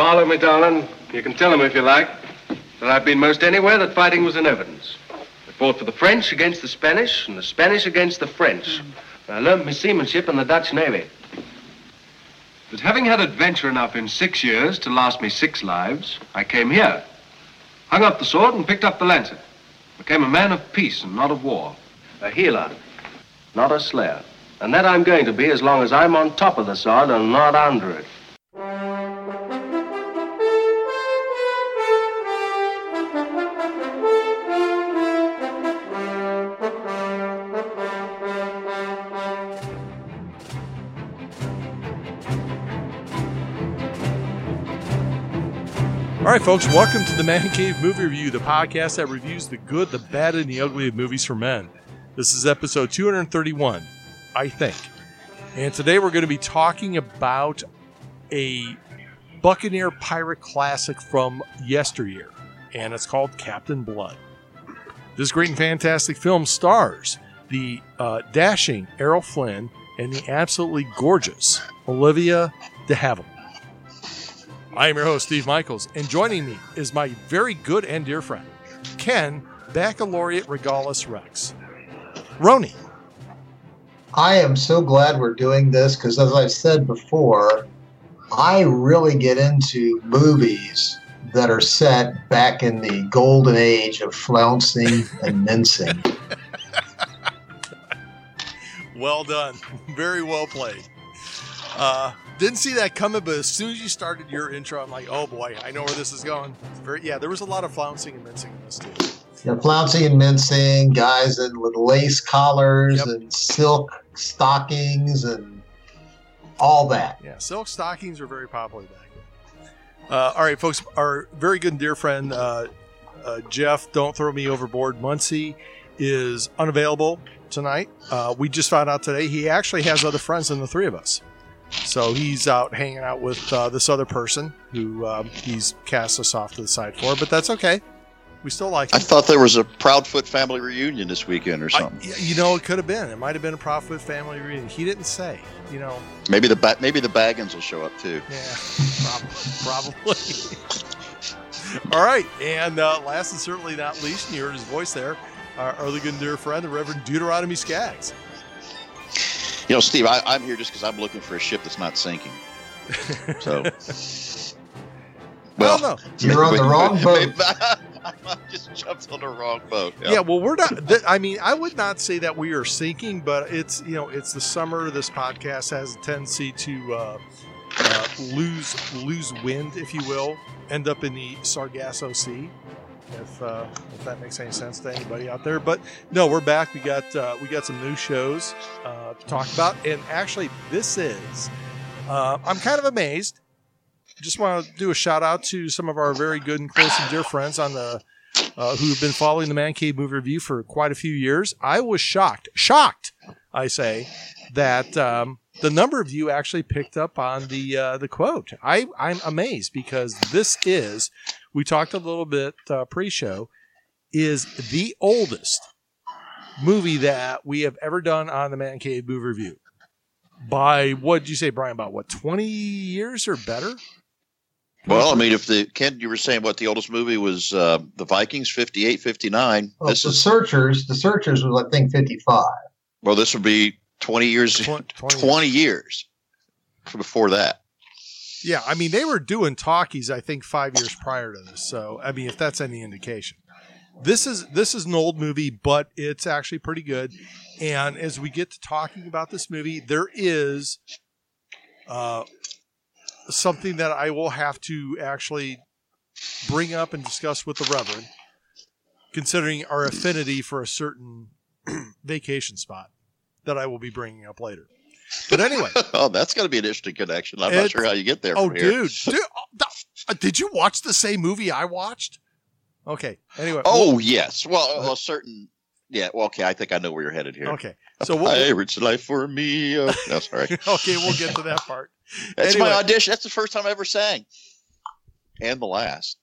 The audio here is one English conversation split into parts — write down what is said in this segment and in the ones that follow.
Follow me, darling. You can tell him if you like that I've been most anywhere that fighting was in evidence. I fought for the French against the Spanish and the Spanish against the French. I learned my seamanship in the Dutch Navy. But having had adventure enough in six years to last me six lives, I came here, hung up the sword and picked up the lancet. Became a man of peace and not of war. A healer, not a slayer. And that I'm going to be as long as I'm on top of the sword and not under it. All right, folks, welcome to the Man Cave Movie Review, the podcast that reviews the good, the bad, and the ugly of movies for men. This is episode 231, I think. And today we're going to be talking about a Buccaneer pirate classic from yesteryear, and it's called Captain Blood. This great and fantastic film stars the uh, dashing Errol Flynn and the absolutely gorgeous Olivia de Havilland. I am your host, Steve Michaels, and joining me is my very good and dear friend, Ken Baccalaureate Regalis Rex. Roni. I am so glad we're doing this because, as I've said before, I really get into movies that are set back in the golden age of flouncing and mincing. Well done. Very well played. Uh, didn't see that coming, but as soon as you started your intro, I'm like, oh boy, I know where this is going. Very, yeah, there was a lot of flouncing and mincing in this too. Know, flouncing and mincing, guys in with lace collars Yep. and silk stockings and all that. Yeah, silk stockings were very popular back then. Uh, all right, folks, our very good and dear friend uh, uh, Jeff, don't throw me overboard. Muncie is unavailable tonight. Uh, we just found out today he actually has other friends than the three of us. So he's out hanging out with uh, this other person who um, he's cast us off to the side for, but that's okay. We still like I thought there was a Proudfoot family reunion this weekend or something. y- you know, it could have been. It might have been a Proudfoot family reunion. He didn't say. You know, maybe the ba- maybe the Baggins will show up too. Yeah, probably. probably. All right, and uh, last and certainly not least, and you heard his voice there, our early good and dear friend, the Reverend Deuteronomy Skaggs. You know, Steve, I, I'm here just because I'm looking for a ship that's not sinking. So, well, don't. You're on the wrong boat. I just jumped on the wrong boat. Yeah. well, we're not. Th- I mean, I would not say that we are sinking, but it's you know, it's the summer. This podcast has a tendency to uh, uh, lose lose wind, if you will, end up in the Sargasso Sea. If, uh, if that makes any sense to anybody out there, but no, we're back. We got uh, we got some new shows uh, to talk about, and actually, this is uh, I'm kind of amazed. Just want to do a shout out to some of our very good and close and dear friends on the uh, who have been following the Man Cave movie review for quite a few years. I was shocked, shocked, I say, that um, the number of you actually picked up on the uh, the quote. I I'm amazed because this is we talked a little bit uh, pre-show is the oldest movie that we have ever done on the Man Cave movie review. By what did you say, Brian? About what twenty years or better? Well, I mean, if the Ken, you were saying what the oldest movie was, uh, the Vikings, 58, 59. Well, this the is Searchers, the Searchers was I think 55. well, this would be 20 years, Twen- 20, 20 years before that. Yeah, I mean they were doing talkies I think 5 years prior to this. So, I mean if that's any indication. This is this is an old movie, but it's actually pretty good. And as we get to talking about this movie, there is uh, something that I will have to actually bring up and discuss with the Reverend, considering our affinity for a certain vacation spot that I will be bringing up later. But anyway, oh, that's going to be an interesting connection. I'm not sure how you get there Oh, from here. dude, dude oh, uh, did you watch the same movie I watched? Okay. Anyway. Oh, yes. Well, a certain. Yeah. Well, okay. I think I know where you're headed here. okay. So we'll, Pirate's life for me. Oh, no, sorry. okay, we'll get to that part. That's Anyway. my audition. That's the first time I ever sang, and the last.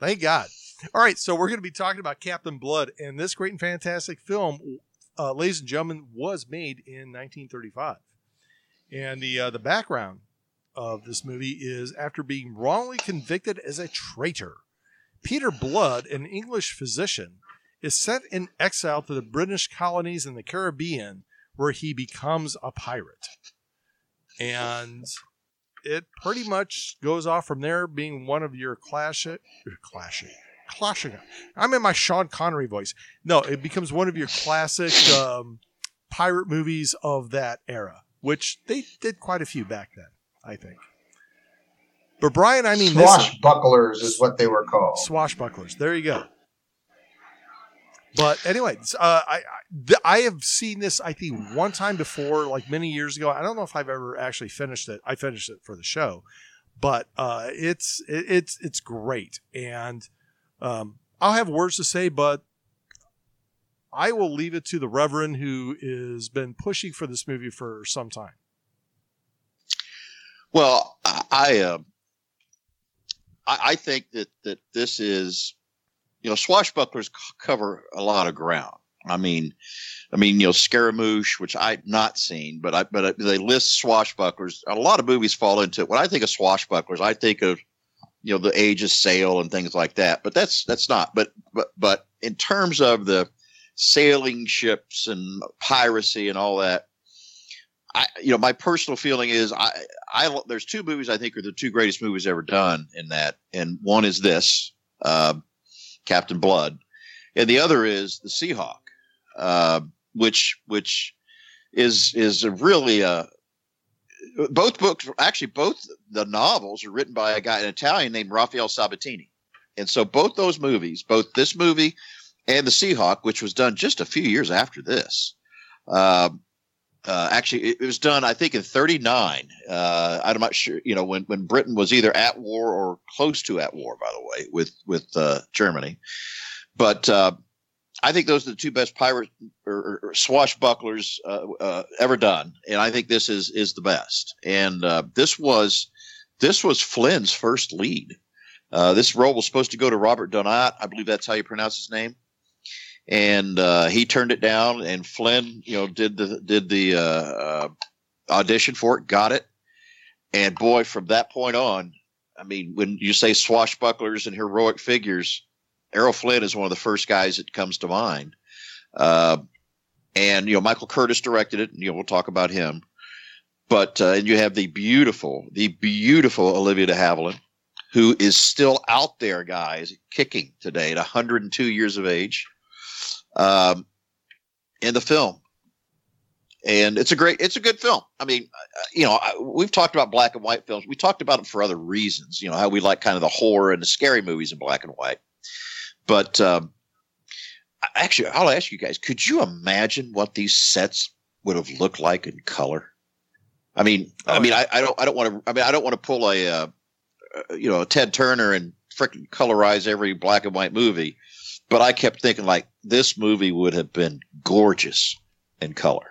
Thank God. All right, so we're going to be talking about Captain Blood, and this great and fantastic film, uh, ladies and gentlemen, was made in 1935, and the uh, the background of this movie is after being wrongly convicted as a traitor, Peter Blood, an English physician, is sent in exile to the British colonies in the Caribbean where he becomes a pirate. And it pretty much goes off from there being one of your classic classic classic I'm in my Sean Connery voice. No, it becomes one of your classic um, pirate movies of that era, which they did quite a few back then, I think. But Brian, I mean, swashbucklers is what they were called. Swashbucklers. There you go. But anyway, uh, I I, I have seen this I think one time before, like many years ago. I don't know if I've ever actually finished it. I finished it for the show, but uh, it's it, it's it's great, and um, I'll have words to say, but I will leave it to the Reverend who has been pushing for this movie for some time. Well, I uh, I, I think that that this is you know, swashbucklers cover a lot of ground. I mean, I mean, you know, Scaramouche, which I've not seen, but I but they list swashbucklers. A lot of movies fall into it. When I think of swashbucklers, I think of you know the Age of Sail and things like that. But that's that's not. But but but in terms of the sailing ships and piracy and all that, I you know my personal feeling is I I there's two movies I think are the two greatest movies ever done in that, and one is this. Uh, Captain Blood, and the other is the Seahawk, uh, which which is is really a both books actually both the novels are written by a guy an Italian named Rafael Sabatini, and so both those movies, both this movie and the Seahawk, which was done just a few years after this. Uh, uh, actually, it, was done, I think, in '39. Uh, I'm not sure, you know, when, when Britain was either at war or close to at war, by the way, with with uh, Germany. But uh, I think those are the two best pirate or, or swashbucklers uh, uh, ever done, and I think this is is the best. And this was this was Flynn's first lead. this role was supposed to go to Robert Donat. I believe that's how you pronounce his name and uh, he turned it down. And Flynn, you know, did the did the uh, uh, audition for it, got it, and boy, from that point on, I mean, when you say swashbucklers and heroic figures, Errol Flynn is one of the first guys that comes to mind. Uh, and you know, Michael Curtiz directed it, and you know, we'll talk about him. But uh, and you have the beautiful, the beautiful Olivia de Havilland, who is still out there, guys, kicking today at 102 years of age um, in the film. And it's a great, it's a good film. I mean, uh, you know, we've talked about black and white films. We talked about it for other reasons. You know how we like kind of the horror and the scary movies in black and white. But um, actually, I'll ask you guys: Could you imagine what these sets would have looked like in color? I mean, oh, I mean. I, I, don't, I don't want to. I mean, I don't want to pull a, uh, uh, you know, a Ted Turner and freaking colorize every black and white movie. But I kept thinking like this movie would have been gorgeous in color.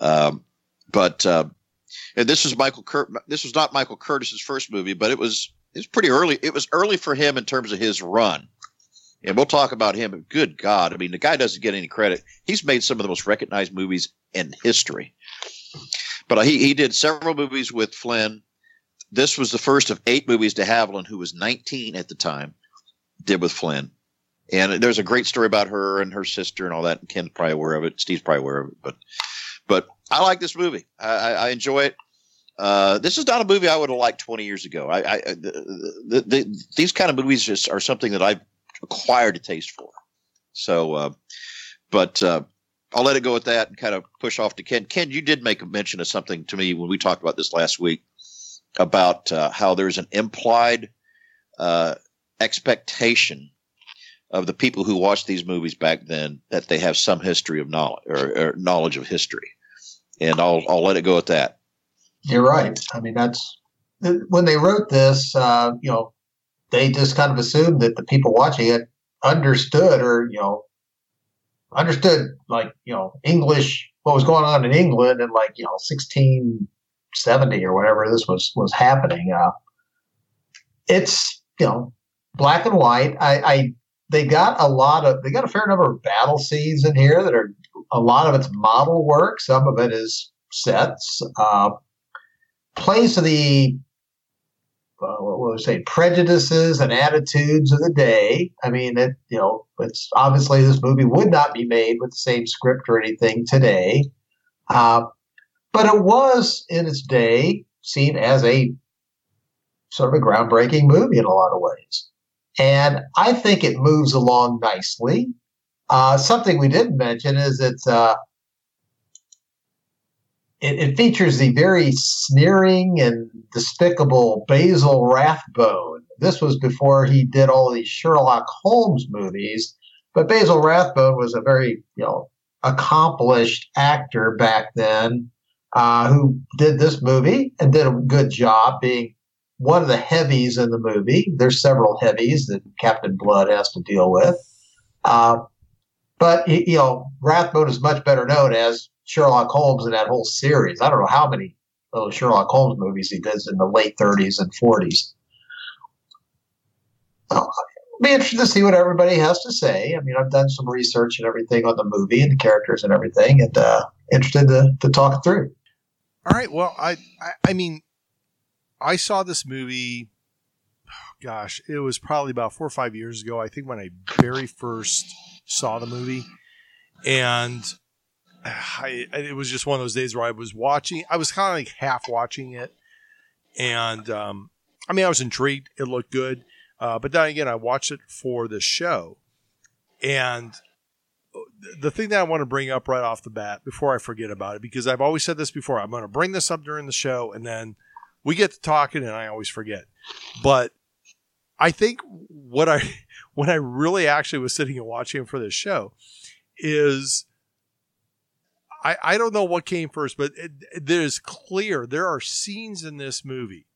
Um, but uh, and this was Michael Cur- this was not Michael Curtiz's first movie, but it was it was pretty early. It was early for him in terms of his run. And we'll talk about him. Good God. I mean, the guy doesn't get any credit. He's made some of the most recognized movies in history. But he, he did several movies with Flynn. This was the first of eight movies de Havilland, who was 19 at the time, did with Flynn. And there's a great story about her and her sister and all that. And Ken's probably aware of it. Steve's probably aware of it. But, but I like this movie. I, I enjoy it. Uh, this is not a movie I would have liked 20 years ago. I, I the, the, the, these kind of movies just are something that I've acquired a taste for. So, uh, but uh, I'll let it go at that and kind of push off to Ken. Ken, you did make a mention of something to me when we talked about this last week about uh, how there's an implied uh, expectation of the people who watched these movies back then that they have some history of knowledge or, or knowledge of history. And I'll I'll let it go at that. You're right. I mean, that's when they wrote this. Uh, you know, they just kind of assumed that the people watching it understood, or you know, understood like you know English, what was going on in England in like you know 1670 or whatever this was was happening. Uh, it's you know black and white. I, I they got a lot of they got a fair number of battle scenes in here that are a lot of it's model work. Some of it is sets. Uh, plays to the uh, what would say prejudices and attitudes of the day. I mean, it you know, it's obviously this movie would not be made with the same script or anything today, uh, but it was in its day seen as a sort of a groundbreaking movie in a lot of ways, and I think it moves along nicely. Uh, something we didn't mention is that uh, it, it, features the very sneering and despicable Basil Rathbone. This was before he did all these Sherlock Holmes movies, but Basil Rathbone was a very you know accomplished actor back then uh, who did this movie and did a good job being one of the heavies in the movie. There's several heavies that Captain Blood has to deal with. Uh, but you know, Rathbone is much better known as Sherlock Holmes in that whole series. I don't know how many those Sherlock Holmes movies he did in the late 30s and 40s. I'll be interested to see what everybody has to say. I mean, I've done some research and everything on the movie and the characters and everything, and uh, interested to, to talk through. All right. Well, I, I, I mean, I saw this movie. gosh, it was probably about four or five years ago. I think when I very first saw the movie, and I, it was just one of those days where I was watching. I was kind of like half watching it, and um, I mean, I was intrigued. It looked good, uh, but then again, I watched it for the show, and the thing that I want to bring up right off the bat before I forget about it, because I've always said this before, I'm going to bring this up during the show, and then we get to talking, and I always forget. But I think what I when I really actually was sitting and watching for this show is I, I don't know what came first, but it, it is clear there are scenes in this movie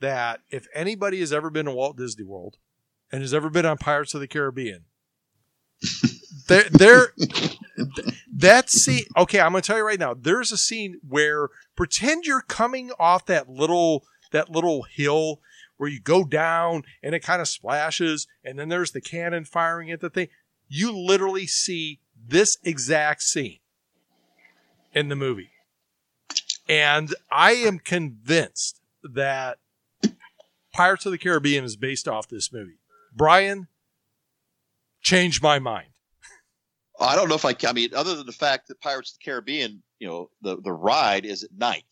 that if anybody has ever been to Walt Disney World and has ever been on Pirates of the Caribbean, there, there, that scene. Okay, I'm going to tell you right now. There's a scene where pretend you're coming off that little that little hill where you go down and it kind of splashes, and then there's the cannon firing at the thing. You literally see this exact scene in the movie. And I am convinced that Pirates of the Caribbean is based off this movie. Brian, changed my mind. I don't know if I, I mean, other than the fact that Pirates of the Caribbean, you know, the, the ride is at night.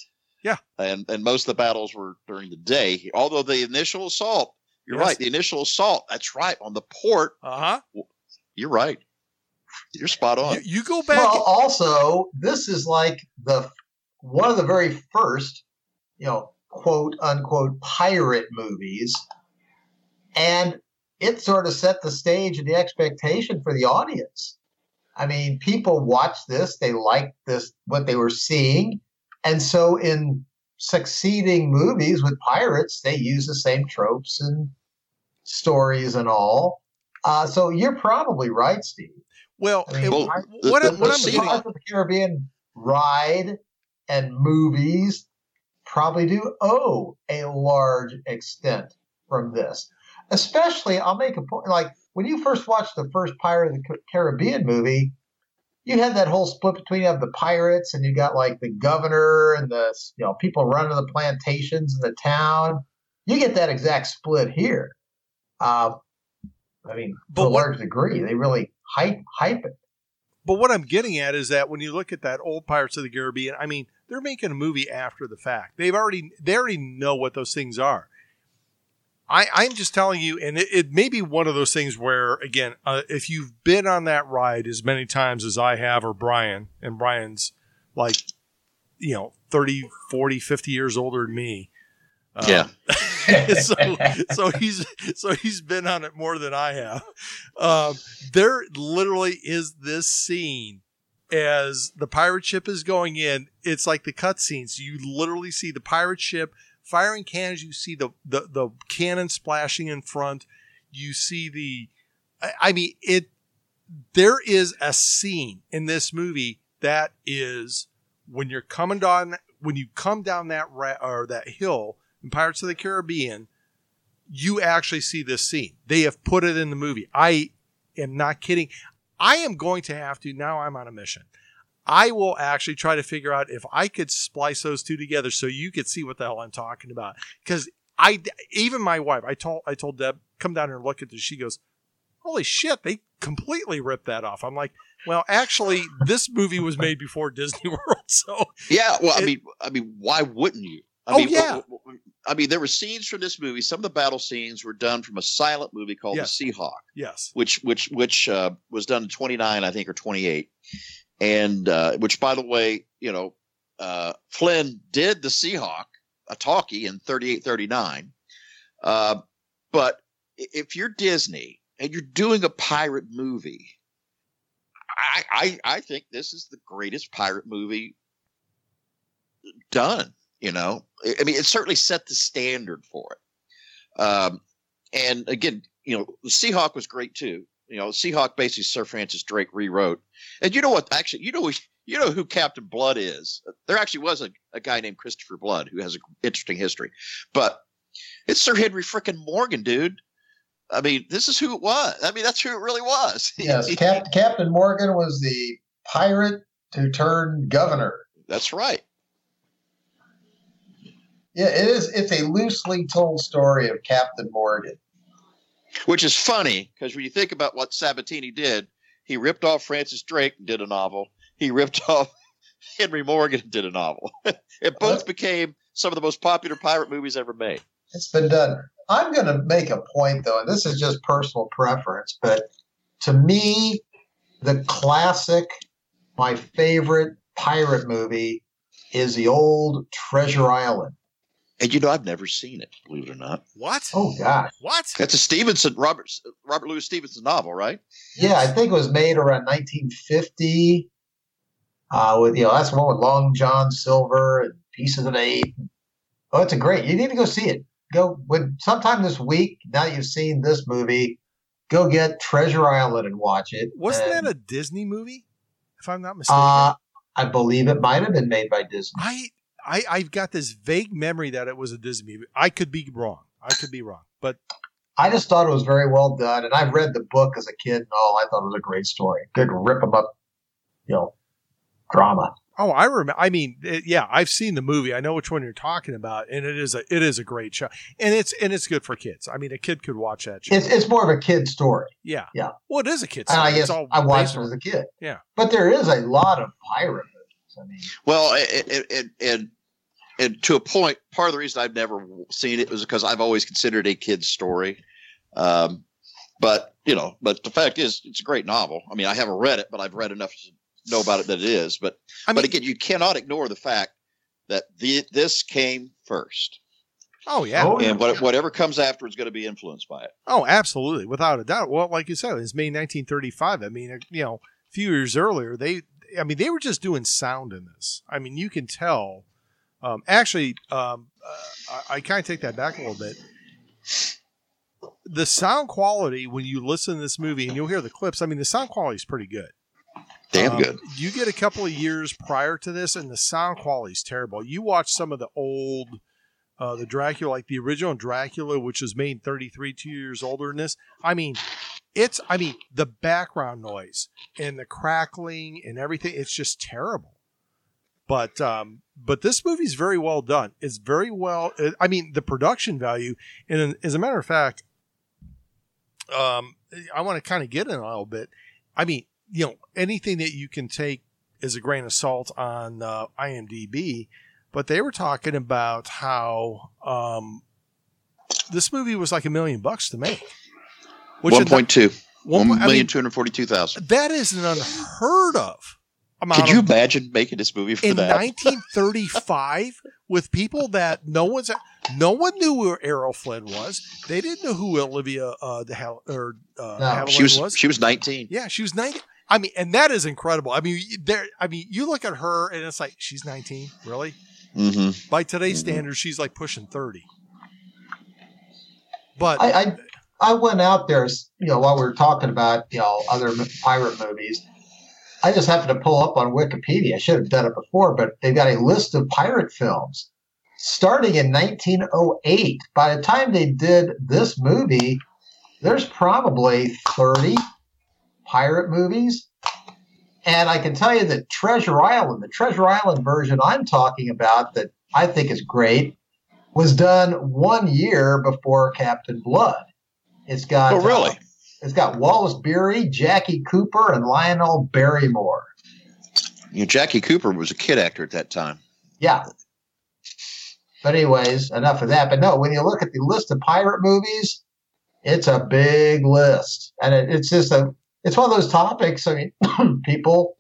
Yeah. And, and most of the battles were during the day. Although the initial assault, you're yes. right, the initial assault, that's right, on the port. Uh huh. You're right. You're spot on. You, you go back. Well, also, this is like the one of the very first, you know, quote unquote pirate movies, and it sort of set the stage and the expectation for the audience. I mean, people watched this; they liked this what they were seeing, and so in succeeding movies with pirates, they use the same tropes and stories and all. Uh, so you're probably right, Steve. Well, I mean, well I, what, the, what the I'm of the Caribbean ride and movies probably do owe a large extent from this. Especially, I'll make a point like when you first watched the first Pirate of the Caribbean movie, you had that whole split between you have the pirates and you got like the governor and the you know people running the plantations in the town. You get that exact split here. Uh, I mean, but to a large degree, they really hype hype it. But what I'm getting at is that when you look at that old Pirates of the Caribbean, I mean, they're making a movie after the fact. They've already they already know what those things are. I, I'm just telling you, and it, it may be one of those things where, again, uh, if you've been on that ride as many times as I have, or Brian, and Brian's like, you know, 30, 40, 50 years older than me. Um, yeah. so, so he's so he's been on it more than I have. Um, there literally is this scene as the pirate ship is going in. It's like the cutscenes. You literally see the pirate ship firing cannons. You see the the, the cannon splashing in front. You see the. I, I mean it. There is a scene in this movie that is when you're coming down when you come down that ra- or that hill in Pirates of the Caribbean, you actually see this scene. They have put it in the movie. I am not kidding. I am going to have to, now I'm on a mission. I will actually try to figure out if I could splice those two together so you could see what the hell I'm talking about. Because I, even my wife, I told, I told Deb, come down here and look at this. She goes, "Holy shit!" They completely ripped that off. I'm like, well, actually, this movie was made before Disney World, so Yeah, well, I It- mean, I mean, why wouldn't you? I Oh, mean, yeah. w- w- I mean, there were scenes from this movie. Some of the battle scenes were done from a silent movie called Yes. The Seahawk, yes, which which which uh, was done in 29, I think, or 28, and uh, which, by the way, you know, uh, Flynn did The Seahawk, a talkie in 38, 39. Uh, but if you're Disney and you're doing a pirate movie, I, I I think this is the greatest pirate movie done. You know, I mean, it certainly set the standard for it. Um, and again, you know, the Seahawk was great too. You know, Seahawk basically Sir Francis Drake rewrote. And you know what? Actually, you know, you know who Captain Blood is. There actually was a, a guy named Christopher Blood who has an interesting history, but it's Sir Henry frickin' Morgan, dude. I mean, this is who it was. I mean, that's who it really was. Yes, Cap- Captain Morgan was the pirate who turned governor. that's right. Yeah, it is. It's a loosely told story of Captain Morgan. Which is funny because when you think about what Sabatini did, he ripped off Francis Drake and did a novel. He ripped off Henry Morgan and did a novel. it both Uh, became some of the most popular pirate movies ever made. It's been done. I'm going to make a point though, and this is just personal preference, but to me, the classic, my favorite pirate movie is the old Treasure Island. And you know, I've never seen it, believe it or not. what? Oh gosh. What? That's a Stevenson, Robert Robert Louis Stevenson novel, right? Yeah, I think it was made around 1950. Uh, with you know, that's the one with Long John Silver and Pieces of Eight. Oh, it's a great. You need to go see it. Go when sometime this week. Now you've seen this movie, go get Treasure Island and watch it. Wasn't And, that a Disney movie? If I'm not mistaken. Uh, I believe it might have been made by Disney. I, I, I've got this vague memory that it was a Disney movie. I could be wrong. I could be wrong, but I just thought it was very well done, and I read the book as a kid and all. I thought it was a great story. Good rip 'em up, you know, drama. oh, I remember. I mean, it, yeah, I've seen the movie. I know which one you're talking about, and it is a it is a great show, and it's and it's good for kids. I mean, a kid could watch that show. It's it's more of a kid story. yeah, yeah. Well, it is a kid. I story. It's guess all I watched based it as a kid. Yeah. But there is a lot of pirate movies. I mean, Well, and, and, and, and to a point, part of the reason I've never seen it was because I've always considered a kid's story. Um, but you know, but the fact is, it's a great novel. I mean, I haven't read it, but I've read enough to know about it that it is. But I mean, but again, you cannot ignore the fact that the, this came first, oh yeah, Oh, and what, whatever comes after is going to be influenced by it. Oh, absolutely, without a doubt. Well, like you said, it's May 1935. I mean, uh, you know, a few years earlier, they, I mean, they were just doing sound in this. I mean, you can tell. Um, actually, um, uh, I, I kind of take that back a little bit. The sound quality when you listen to this movie and you'll hear the clips. I mean, the sound quality is pretty good. Damn Um, good. You get a couple of years prior to this, and the sound quality is terrible. You watch some of the old, uh, the Dracula, like the original Dracula, which was made 33, two years older than this. I mean, it's, I mean, the background noise and the crackling and everything, it's just terrible. But, um, but this movie's very well done. It's very well, I mean, the production value, and as a matter of fact, um, I want to kind of get in a little bit. I mean, you know, anything that you can take as a grain of salt on uh, IMDb, but they were talking about how um, this movie was like a million bucks to make. Which One is point two. one One point- I million mean, two hundred forty-two thousand. that is an unheard of. Could you of, imagine making this movie for in that? 1935 with people that no one's no one knew who Errol Flynn was. They didn't know who Olivia uh, de Hal- or uh, No, she was, was. she was nineteen. Yeah, she was 19. I mean, and that is incredible. I mean, there. I mean, you look at her and it's like she's 19. Really? Mm-hmm. By today's Mhm. standards, she's like pushing 30. But I, I I went out there, you know, while we were talking about you know other pirate movies. I just happened to pull up on Wikipedia. I should have done it before, but they've got a list of pirate films starting in 1908. By the time they did this movie, there's probably 30 pirate movies. And I can tell you that Treasure Island, the Treasure Island version I'm talking about that I think is great, was done one year before Captain Blood. It's got Oh, really? uh, it's got Wallace Beery, Jackie Cooper, and Lionel Barrymore. You know, Jackie Cooper was a kid actor at that time. Yeah. But anyways, enough of that. But no, when you look at the list of pirate movies, it's a big list, and it, it's just a it's one of those topics. I mean, people,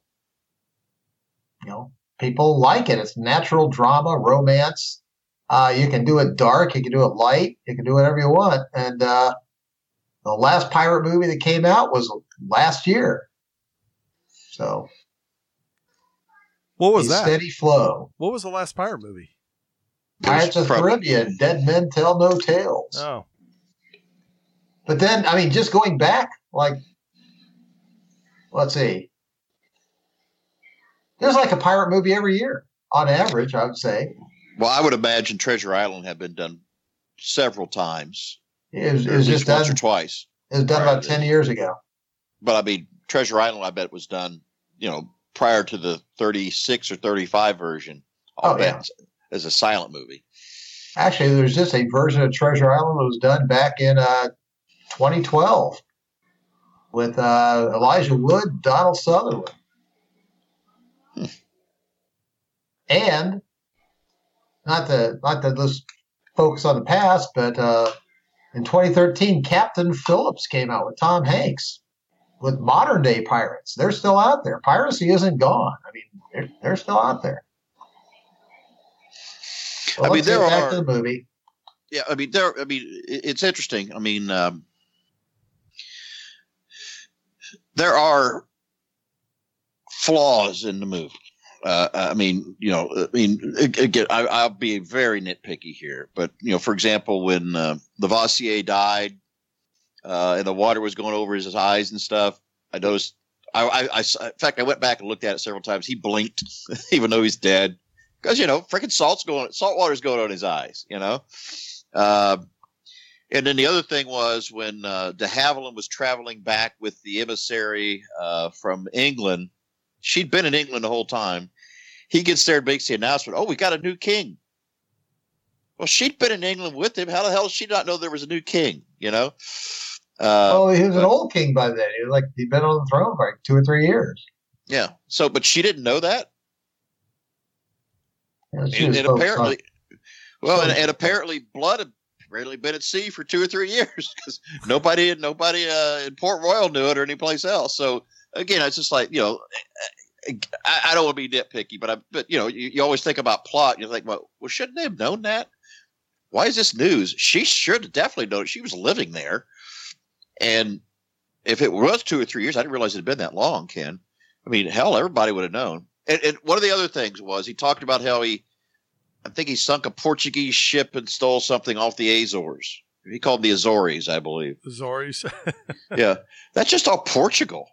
you know, people like it. It's natural drama, romance. Uh, you can do it dark, you can do it light, you can do whatever you want. And uh, the last pirate movie that came out was last year. So What was a that? steady flow. What was the last pirate movie? Pirates of the Caribbean, Dead Men Tell No Tales. Oh, But then, I mean, just going back, like, let's see, there's like a pirate movie every year on average, I would say. Well, I would imagine Treasure Island had been done several times, It was, it was just done, or twice. it was done about 10 years ago. But I mean, Treasure Island, I bet was done, you know, prior to the 36 or 35 version. I'll Oh, bet as a silent movie. Actually, there's just a version of Treasure Island that was done back in uh, 2012 with uh, Elijah Wood, Donald Sutherland. Hmm. And not to not to just focus on the past, but uh, in 2013, Captain Phillips came out with Tom Hanks with modern day pirates. They're still out there. Piracy isn't gone. I mean, they're, they're still out there. Well, I mean, there are- the movie. Yeah, I mean, there. I mean, it's interesting. I mean, um, there are flaws in the movie. Uh, I mean, you know, I mean, again, I, I'll be very nitpicky here, but you know, for example, when uh, Levasseur died uh, and the water was going over his eyes and stuff, I noticed. I, I, I in fact, I went back and looked at it several times. He blinked, even though he's dead, because you know, freaking salt's going, salt water's going on his eyes. You know, uh, and then the other thing was when uh, de Havilland was traveling back with the emissary uh, from England. She'd been in England the whole time. He gets there and makes the announcement, "Oh, we got a new king." Well, she'd been in England with him. How the hell did she not know there was a new king? You know. Uh, oh, he was an old king by then. He was like he'd been on the throne for like two or three years. Yeah. So, but she didn't know that, she and, and on- apparently, well, and, So- and apparently, blood had rarely been at sea for two or three years because nobody, nobody uh, in Port Royal knew it or anyplace else. So again, it's just like you know, I, I don't want to be nitpicky, but I, but you know, you, you always think about plot. And you think, well, well, shouldn't they have known that? Why is this news? She should have definitely known. She was living there, and if it was two or three years, I didn't realize it had been that long. Ken, I mean, hell, everybody would have known. And, and one of the other things was he talked about how he, I think he sunk a Portuguese ship and stole something off the Azores. He called them the Azores, I believe. Azores. yeah, that's just all Portugal.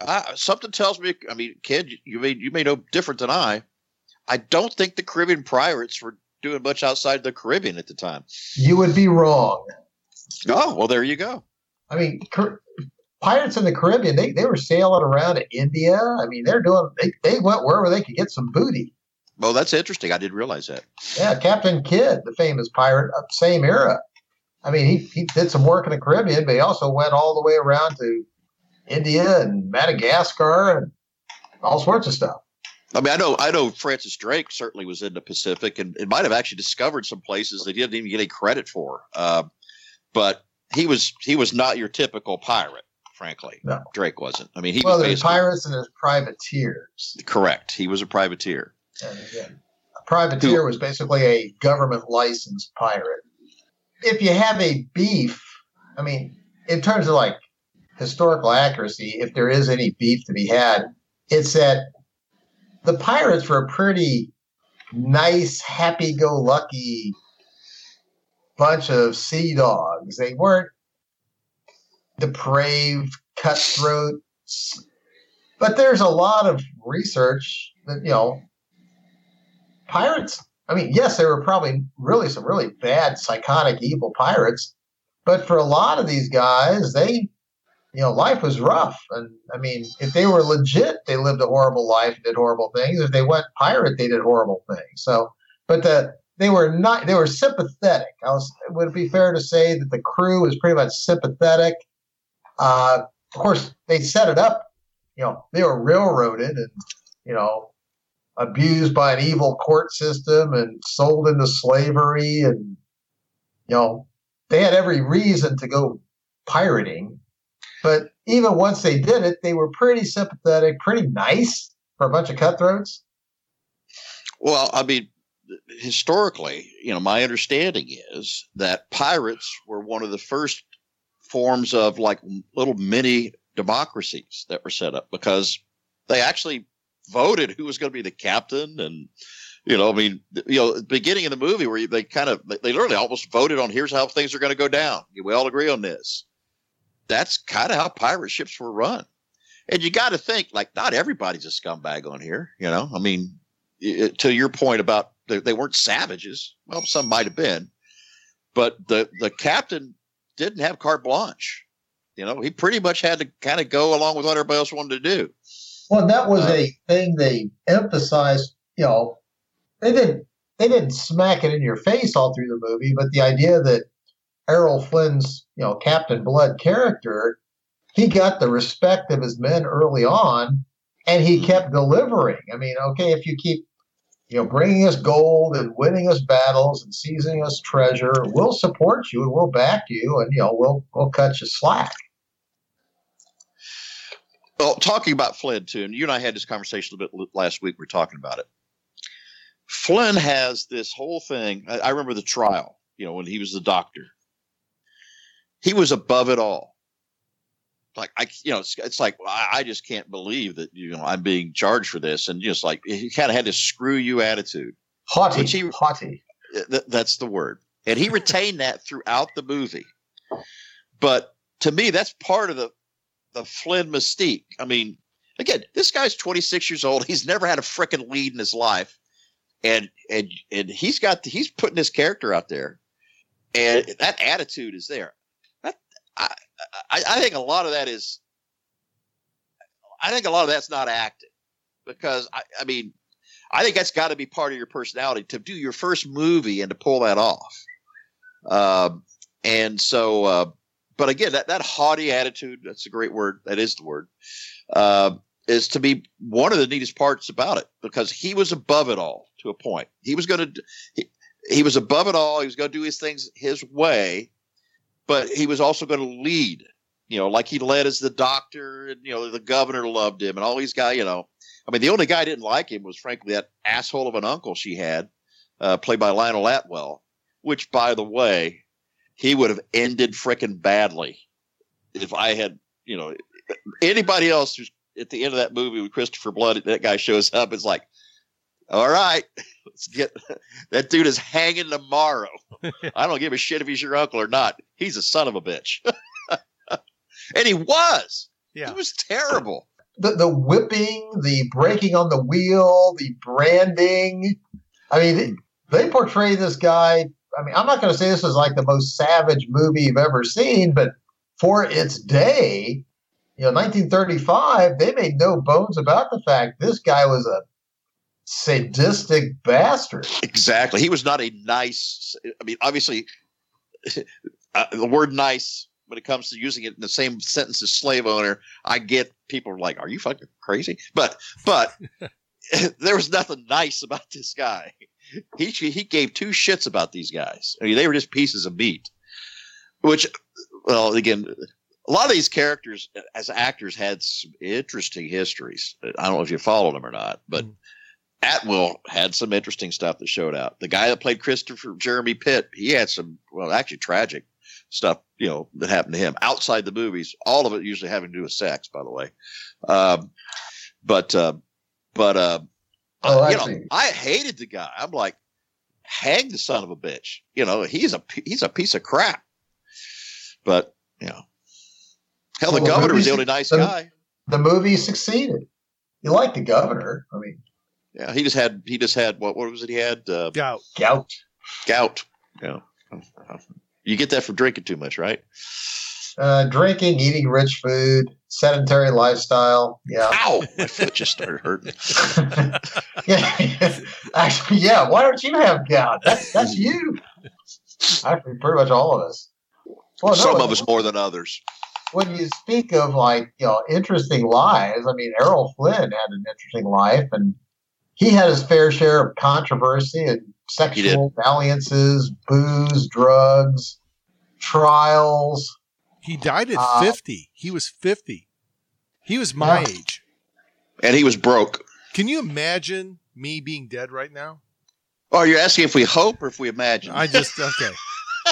I, something tells me. I mean, kid, you- you may you may know different than I. I don't think the Caribbean pirates were doing much outside the Caribbean at the time. You would be wrong. Oh, well, there you go. I mean, Car- pirates in the Caribbean, they, they were sailing around to India. I mean, they're doing, they, they went wherever they could get some booty. Well, that's interesting. I didn't realize that. Yeah, Captain Kidd, the famous pirate of same era. I mean, he, he did some work in the Caribbean, but he also went all the way around to India and Madagascar and all sorts of stuff. I mean, I know, I know. Francis Drake certainly was in the Pacific, and it might have actually discovered some places that he didn't even get any credit for. Uh, but he was he was not your typical pirate, frankly. No. Drake wasn't. I mean, he well, was there's pirates and there's privateers. correct. He was a privateer. And again, a privateer was basically a government licensed pirate. If you have a beef, I mean, in terms of like historical accuracy, if there is any beef to be had, it's that the pirates were a pretty nice, happy go lucky bunch of sea dogs. They weren't depraved, cutthroats. But there's a lot of research that, you know, pirates, I mean, yes, there were probably really some really bad, psychotic, evil pirates, but for a lot of these guys, they you know, life was rough. And I mean, if they were legit, they lived a horrible life, did horrible things. If they went pirate, they did horrible things. So, but the they were not they were sympathetic. I was would it be fair to say that the crew was pretty much sympathetic. Uh, of course, they set it up. You know, they were railroaded and you know abused by an evil court system and sold into slavery and you know they had every reason to go pirating but even once they did it, they were pretty sympathetic, pretty nice for a bunch of cutthroats. Well, I mean, historically, you know, my understanding is that pirates were one of the first forms of like little mini democracies that were set up because they actually voted who was going to be the captain and you know i mean you know beginning of the movie where they kind of they literally almost voted on here's how things are going to go down we all agree on this that's kind of how pirate ships were run. And you got to think like not everybody's a scumbag on here, you know. I mean, it, to your point about they, they weren't savages. Well, some might have been, but the the captain didn't have carte blanche. You know, he pretty much had to kind of go along with what everybody else wanted to do. Well, that was uh, a thing they emphasized. You know, they didn't they didn't smack it in your face all through the movie, but the idea that Errol Flynn's, you know, Captain Blood character, he got the respect of his men early on, and he kept delivering. I mean, okay, if you keep, you know, bringing us gold and winning us battles and seizing us treasure, we'll support you and we'll back you, and you know, we'll we'll cut you slack. Well, talking about Flynn too, and you and I had this conversation a bit last week. We are talking about it. Flynn has this whole thing. I, I remember the trial. You know, when he was the doctor, he was above it all. Like I, you know, it's, it's like I, I, just can't believe that you know I'm being charged for this, and just like he kind of had this screw you attitude. Haughty, he, haughty. Th- that's the word, and he retained that throughout the movie. But to me, that's part of the the Flynn mystique. I mean, again, this guy's 26 years old. He's never had a freaking lead in his life, and and and he's got he's putting his character out there, and that attitude is there. I, I, think a lot of that is, I think a lot of that's not acting because I, I mean, I think that's got to be part of your personality to do your first movie and to pull that off. Um, and so, uh, but again, that, that haughty attitude, that's a great word. That is the word, uh, is to be one of the neatest parts about it because he was above it all to a point. He was going to, he, he was above it all. He was going to do his things his way but he was also going to lead, you know, like he led as the doctor, and you know, the governor loved him, and all these guys, you know. I mean, the only guy didn't like him was frankly that asshole of an uncle she had, uh, played by Lionel Atwill, which, by the way, he would have ended fricking badly if I had, you know, anybody else who's at the end of that movie with Christopher Blood, that guy shows up. It's like, all right, let's get that dude is hanging tomorrow. I don't give a shit if he's your uncle or not. He's a son of a bitch. and he was. Yeah. He was terrible. The, the whipping, the breaking on the wheel, the branding. I mean, they portray this guy. I mean, I'm not going to say this is like the most savage movie you've ever seen, but for its day, you know, 1935, they made no bones about the fact this guy was a sadistic bastard. Exactly. He was not a nice. I mean, obviously, uh, the word "nice" when it comes to using it in the same sentence as slave owner, I get people are like, "Are you fucking crazy?" But but there was nothing nice about this guy. He he gave two shits about these guys. I mean, they were just pieces of meat. Which, well, again, a lot of these characters as actors had some interesting histories. I don't know if you followed them or not, but. Mm Atwill had some interesting stuff that showed out. The guy that played Christopher Jeremy Pitt, he had some, well, actually tragic stuff, you know, that happened to him outside the movies. All of it usually having to do with sex, by the way. Um, but, uh, but, uh, oh, you know, I hated the guy. I'm like, hang the son of a bitch. You know, he's a, he's a piece of crap. But, you know, hell, the well, governor was the only nice the, guy. The movie succeeded. You like the governor. I mean, yeah, he just had he just had what what was it he had? Uh, gout. Gout. Gout. Yeah. You get that from drinking too much, right? Uh, drinking, eating rich food, sedentary lifestyle. Yeah. Ow! My foot just started hurting. yeah. Actually, yeah. Why don't you have gout? That's that's you. Actually, pretty much all of us. Well, Some when- of us more than others. When you speak of like you know interesting lives, I mean Errol Flynn had an interesting life, and he had his fair share of controversy and sexual dalliances, booze, drugs, trials. He died at Uh, 50. He was 50. He was my Yeah. age. And he was broke. Can you imagine me being dead right now? Oh, you're asking if we hope or if we imagine? I just okay.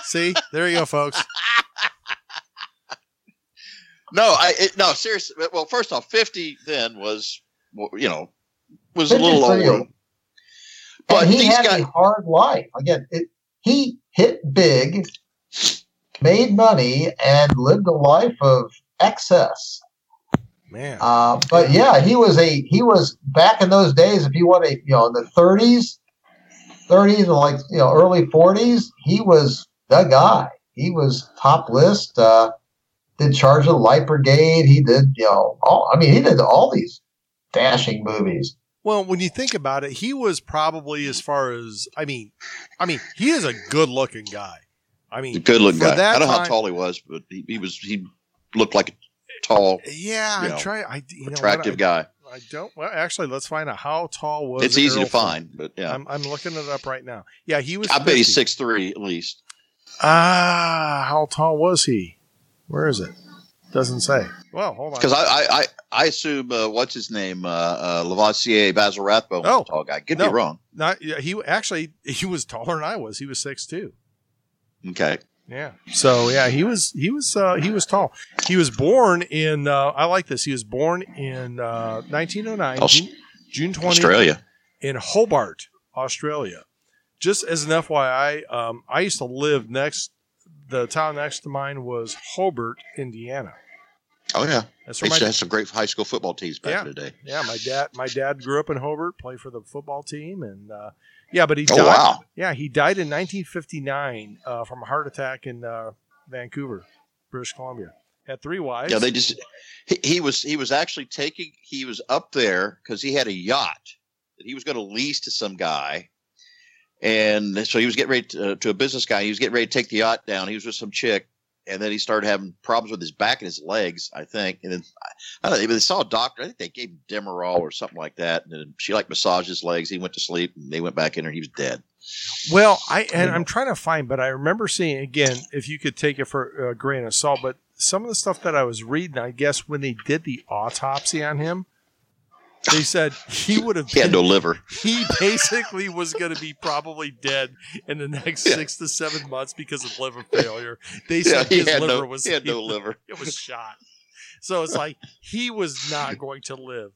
See, there you go, folks. no, I it, no seriously. Well, first off, fifty then was you know was a little is old. Old. But and he these had guys, a hard life. Again, it, he hit big, made money, and lived a life of excess. Man, Uh, but yeah, he was a he was back in those days. If you want to, you know, in the 30s, 30s and like you know early 40s, he was the guy. He was top list. Uh, did Charge of the Light Brigade. He did you know all. I mean, he did all these dashing movies. Well, when you think about it, he was probably as far as I mean, I mean, he is a good-looking guy. I mean, good looking guy. that I don't know how tall he was, but he, he was he looked like a tall, yeah, you I'm trying. I you know what, attractive I, guy. I don't. Well, actually, let's find out how tall was. It's easy Errol to find, but yeah, I'm, I'm looking it up right now. Yeah, he was. I bet he's six three at least. Ah, how tall was he? Where is it? Doesn't say. Well, hold on. Because I, I, I, I assume uh, what's his name, uh, uh, Levasseur Basil Rathbone Oh, tall guy. Could no. be wrong. Not yeah, he actually he was taller than I was. He was six two. Okay, Yeah. So yeah, he was he was uh, he was tall. He was born in uh, I like this. He was born in uh, 1909, Aus- June, June 20th, Australia. in Hobart, Australia. Just as an FYI, um, I used to live next. The town next to mine was Hobart, Indiana. Oh yeah, That's where used to my have some great high school football teams back Yeah. in the day. yeah my dad my dad grew up in Hobart, played for the football team, and uh, yeah, but he Oh died. wow, Yeah, he died in 1959 uh, from a heart attack in uh, Vancouver, British Columbia. Had three wives. yeah, they just he, he was he was actually taking he was up there because he had a yacht that he was going to lease to some guy, and so he was getting ready to, uh, to a business guy. He was getting ready to take the yacht down. He was with some chick. And then he started having problems with his back and his legs, I think. And then I don't know. They saw a doctor. I think they gave him Demerol or something like that. And then she like massaged his legs. He went to sleep, and they went back in and He was dead. Well, I and I'm trying to find, but I remember seeing again. If you could take it for a grain of salt, but some of the stuff that I was reading, I guess when they did the autopsy on him, they said he would have He had been no liver. he basically was going to be probably dead in the next Yeah. six to seven months because of liver failure. They said he his liver no. was He had no liver. it was shot. So it's like he was not going to live.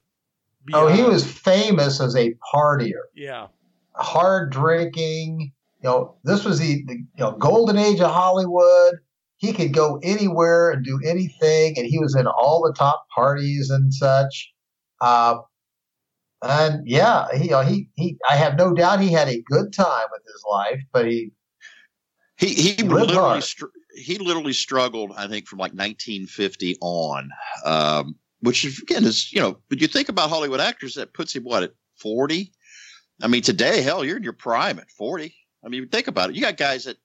Oh, he was famous as a partier. Yeah, hard drinking. You know, this was the, the you know golden age of Hollywood. He could go anywhere and do anything, and he was in all the top parties and such. Uh, and yeah, he, you know, he he. I have no doubt he had a good time with his life, but he He he lived literally, str- he literally struggled. I think from like 1950 on, um, which is, again is you know. But you think about Hollywood actors, that puts him what at 40. I mean, today, hell, you're in your prime at 40. I mean, think about it. You got guys that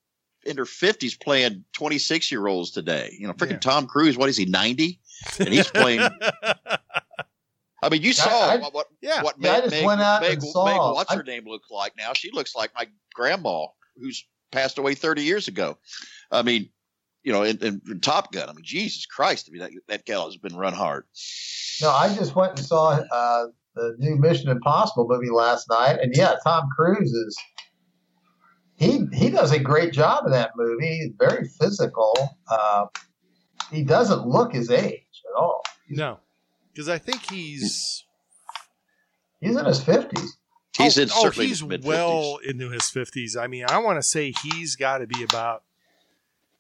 in their 50s playing 26 year olds today. You know, freaking Yeah. Tom Cruise. What is he 90? And he's playing. I mean, you saw I- what what yeah, what Yeah, I Meg, just Meg, went out Meg, and Meg- saw- what's I- her name look like now? She looks like my grandma who's passed away 30 years ago. I mean, you know, in, in, in Top Gun, I mean, Jesus Christ, I mean, that, that gal has been run hard. no. I just went and saw uh, the new Mission Impossible movie last night, and yeah, Tom Cruise is. He, he does a great job in that movie. He's very physical. Uh, he doesn't look his age at all. no, because I think he's He's in his fifties. He's oh, in oh, certainly he's his mid well into his fifties. I mean, I want to say he's got to be about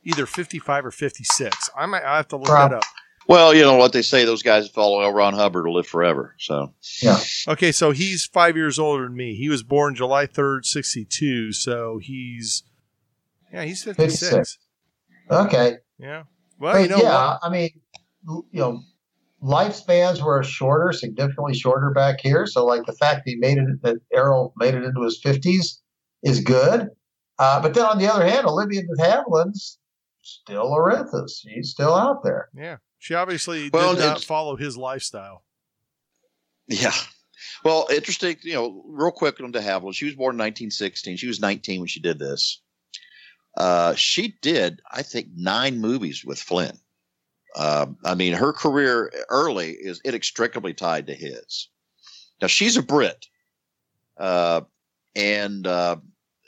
either fifty-five or fifty-six. I might I have to look Prob- that up. Well, you know what they say; those guys that follow L. Ron Hubbard will live forever. So yeah. Okay, so he's five years older than me. He was born July third, sixty-two. So he's yeah, he's fifty-six. 56. Okay. Yeah, Well, But you know yeah, what? I mean, you know, lifespans were shorter, significantly shorter back here. So, like the fact that he made it, that Errol made it into his fifties, is good. Uh, but then on the other hand, Olivia de Havilland's still Orinthus. She's still out there. Yeah, she obviously Well, did not follow his lifestyle. Yeah. Well, interesting, you know, real quick on de Havilland. She was born in 1916. She was 19 when she did this. Uh, she did, I think, nine movies with Flynn. Um, I mean, her career early is inextricably tied to his. Now, she's a Brit. Uh, and uh,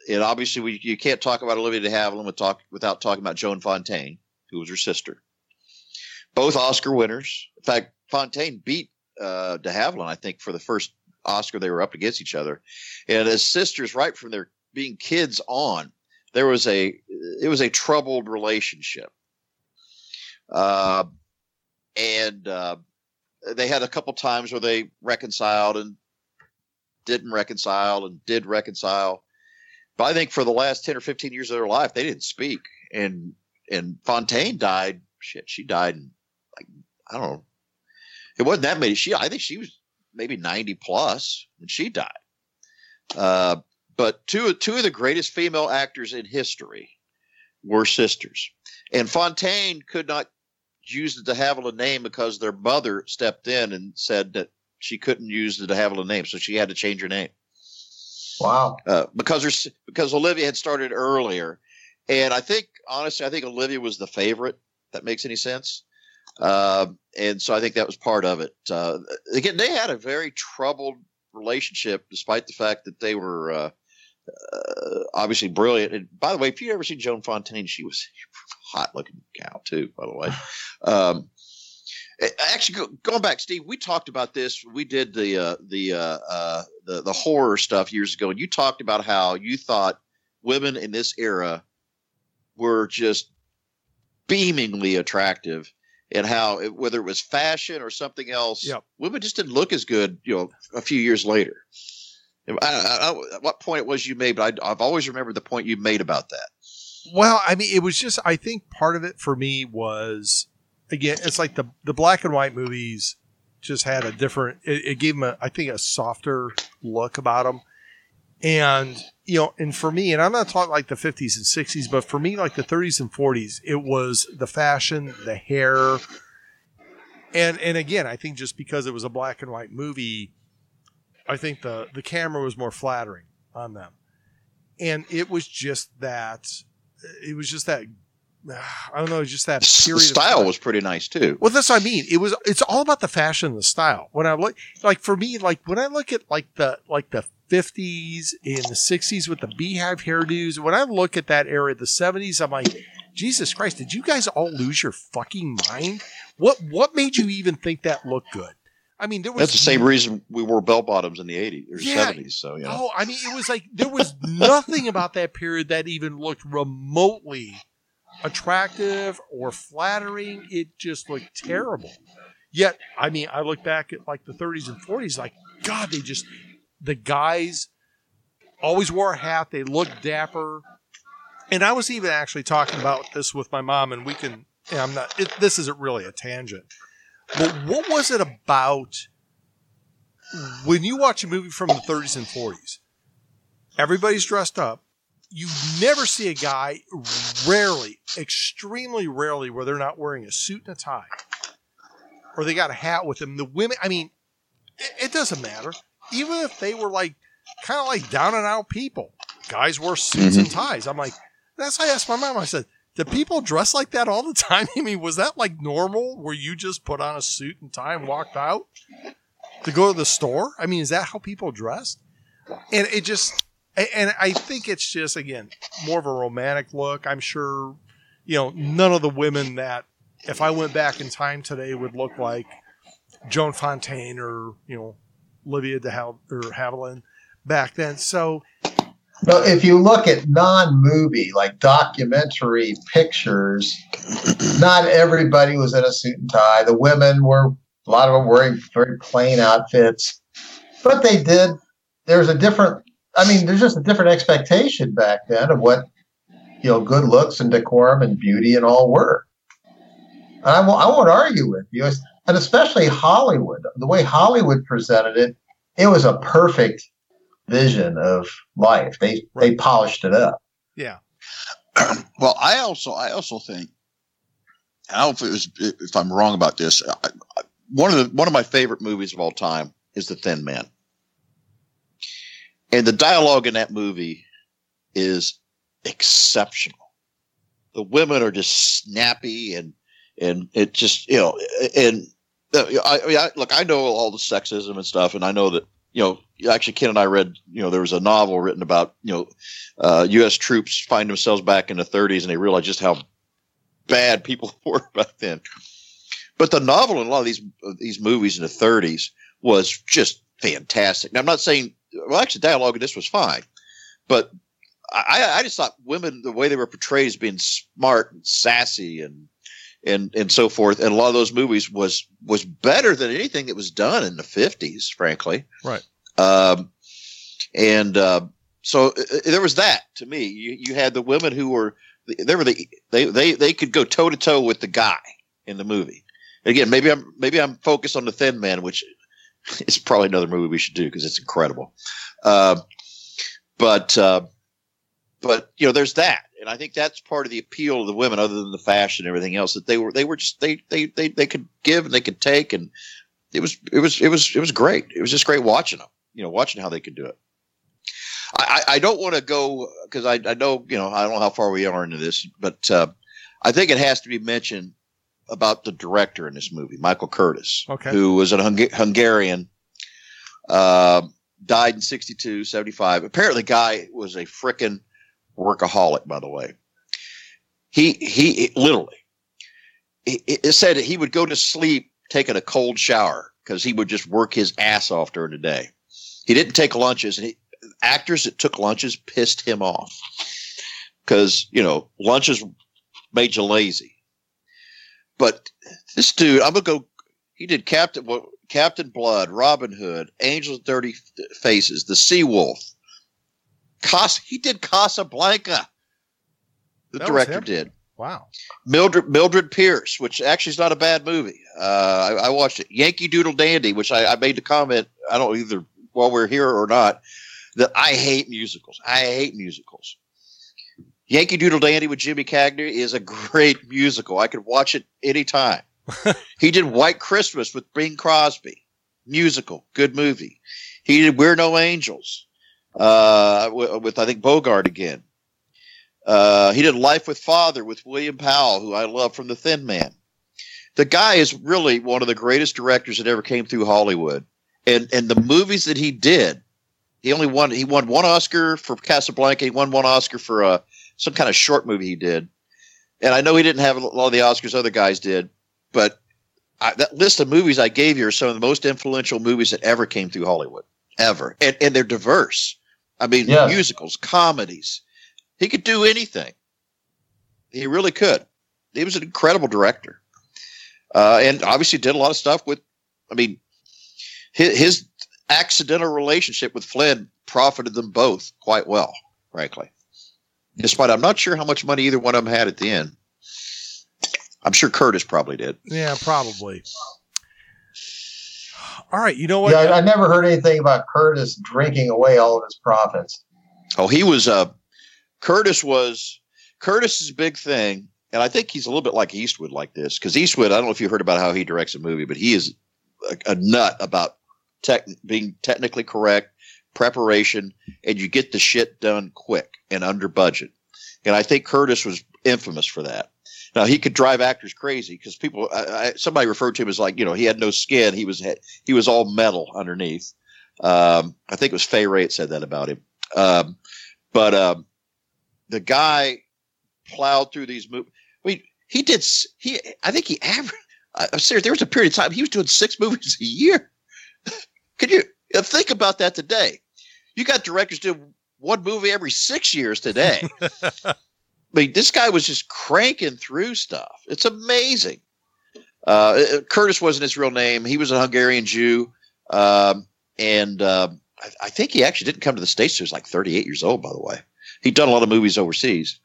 and obviously, we, you can't talk about Olivia de Havilland with talk, without talking about Joan Fontaine, who was her sister. Both Oscar winners. In fact, Fontaine beat uh, de Havilland, I think, for the first Oscar they were up against each other. And as sisters, right from their being kids on, there was a it was a troubled relationship. Uh, and uh, they had a couple times where they reconciled and didn't reconcile and did reconcile. But I think for the last ten or fifteen years of their life, they didn't speak. And and Fontaine died. Shit, she died in like I don't know. It wasn't that many. She I think she was maybe ninety plus when she died. Uh, but two two of the greatest female actors in history were sisters, and Fontaine could not use the de Havilland name because their mother stepped in and said that she couldn't use the de Havilland name, so she had to change her name Wow. uh, because her because Olivia had started earlier, and I think honestly, I think Olivia was the favorite. If that makes any sense. Um, and so I think that was part of it. Uh, again, they had a very troubled relationship, despite the fact that they were uh, uh, obviously brilliant. And by the way, if you ever seen Joan Fontaine, she was hot looking cow too. By the way, um, actually, going back, Steve, we talked about this. We did the uh, the uh, uh, the the horror stuff years ago, and you talked about how you thought women in this era were just beamingly attractive and how it, whether it was fashion or something else, Yep. women just didn't look as good, you know, a few years later. I, I, I, what point it was you made, but I, I've always remembered the point you made about that. Well, I mean, it was just I think part of it for me was again, it's like the the black and white movies just had a different. It, it gave them, a, I think, a softer look about them, and you know, and for me, and I'm not talking like the 50s and 60s, but for me, like the 30s and 40s, it was the fashion, the hair, and and again, I think just because it was a black and white movie, I think the the camera was more flattering on them, and it was just that. It was just that. Uh, I don't know, just that The period. of style was pretty nice too. Well, that's what I mean. It was. It's all about the fashion, and the style. When I look, like for me, like when I look at like the like the fifties and the sixties with the beehive hairdos. When I look at that era, the seventies, I'm like, Jesus Christ! Did you guys all lose your fucking mind? What What made you even think that looked good? I mean, there was That's the same reason we wore bell bottoms in the 80s or Yeah. 70s. So, you know. Oh, I mean, it was like there was nothing about that period that even looked remotely attractive or flattering. It just looked terrible. Yet, I mean, I look back at like the 30s and 40s, like, God, they just, the guys always wore a hat. They looked dapper. And I was even actually talking about this with my mom, and we can, and I'm not, it, this isn't really a tangent. But what was it about when you watch a movie from the 30s and 40s? Everybody's dressed up. You never see a guy, rarely, extremely rarely, where they're not wearing a suit and a tie, or they got a hat with them. The women, I mean, it, it doesn't matter. Even if they were like kind of like down and out people, guys wear suits mm-hmm. and ties. I'm like, that's I asked my mom. I said, "Do people dress like that all the time?" I mean, was that like normal, where you just put on a suit and tie and walked out to go to the store? I mean, is that how people dressed? And it just, and I think it's just again more of a romantic look. I'm sure, you know, none of the women that if I went back in time today would look like Joan Fontaine or you know Olivia de Hav- or Havilland back then. So But if you look at non-movie, like documentary pictures, not everybody was in a suit and tie. The women were a lot of them wearing very plain outfits, but they did. There's a different. I mean, there's just a different expectation back then of what you know good looks and decorum and beauty and all were. I won't, I won't argue with you, and especially Hollywood. The way Hollywood presented it, it was a perfect vision of life. They right. they polished it up. Yeah. well, I also I also think I don't know if, was, if I'm wrong about this. I, I, one of the one of my favorite movies of all time is The Thin Man, and the dialogue in that movie is exceptional. The women are just snappy and and it just you know and uh, I, I mean I, look I know all the sexism and stuff and I know that you know actually Ken and I read you know there was a novel written about you know uh, U.S. troops find themselves back in the 30s and they realize just how bad people were back then. But the novel in a lot of these these movies in the 30s was just fantastic. Now I'm not saying well actually dialogue in this was fine, but I, I just thought women the way they were portrayed as being smart and sassy and and and so forth and a lot of those movies was was better than anything that was done in the 50s frankly right um and uh, so uh, uh, there was that to me you, you had the women who were they were the they they they could go toe to toe with the guy in the movie. Again, maybe I'm maybe I'm focused on the Thin Man, which is probably another movie we should do because it's incredible. Uh, but uh, but you know, there's that, and I think that's part of the appeal of the women, other than the fashion and everything else. That they were they were just they they they they could give and they could take, and it was it was it was it was great. It was just great watching them. You know, watching how they could do it. I, I don't want to go because I, I know you know I don't know how far we are into this, but uh, I think it has to be mentioned about the director in this movie, Michael Curtiz, okay. who was a Hung- Hungarian, uh, died in 62, 75. Apparently, the guy was a frickin' workaholic, by the way. He he literally it said he would go to sleep taking a cold shower because he would just work his ass off during the day. He didn't take lunches, and he, actors that took lunches pissed him off because you know lunches made you lazy. But this dude, I'm gonna go. He did Captain well, Captain Blood, Robin Hood, Angels Dirty Faces, The Sea Wolf. He did Casablanca. The that director did. Wow. Mildred Mildred Pierce, which actually is not a bad movie. Uh, I, I, watched it. Yankee Doodle Dandy, which I, I made the comment. I don't either while we're here or not that I hate musicals. I hate musicals. Yankee Doodle Dandy with Jimmy Cagney is a great musical. I could watch it anytime. he did White Christmas with Bing Crosby, musical, good movie. He did We're No Angels uh, with, with, I think Bogart again. Uh, he did Life with Father with William Powell, who I love from The Thin Man. The guy is really one of the greatest directors that ever came through Hollywood, and and the movies that he did he only won. He won one Oscar for Casablanca. He won one Oscar for uh, some kind of short movie he did. And I know he didn't have a lot of the Oscars other guys did, but I, that list of movies I gave you are some of the most influential movies that ever came through Hollywood, ever, and, and they're diverse. I mean, yes. musicals, comedies. He could do anything. He really could. He was an incredible director, uh, and obviously did a lot of stuff with. I mean, his, his accidental relationship with Flynn profited them both quite well, frankly. Despite I'm not sure how much money either one of them had at the end. I'm sure Curtiz probably did. Yeah, probably. All right, you know what? Yeah, I, I never heard anything about Curtiz drinking away all of his profits. Oh, he was uh Curtiz was Curtiz's big thing, and I think he's a little bit like Eastwood like this because Eastwood. I don't know if you heard about how he directs a movie, but he is a, a nut about tech, being technically correct, preparation, and you get the shit done quick and under budget. And I think Curtiz was infamous for that. Now he could drive actors crazy because people. I, I, somebody referred to him as like you know he had no skin. He was he was all metal underneath. Um, I think it was Fay that said that about him. Um, but um, the guy plowed through these movies. I mean, he did. He I think he averaged. I'm serious. There was a period of time he was doing six movies a year. Could you think about that today? You got directors doing one movie every six years today. Mean, this guy was just cranking through stuff. It's amazing. Uh, Curtiz wasn't his real name. He was a Hungarian Jew. Um, and uh, I, I, think he actually didn't come to the States. He was like 38 years old, by the way. He'd done a lot of movies overseas.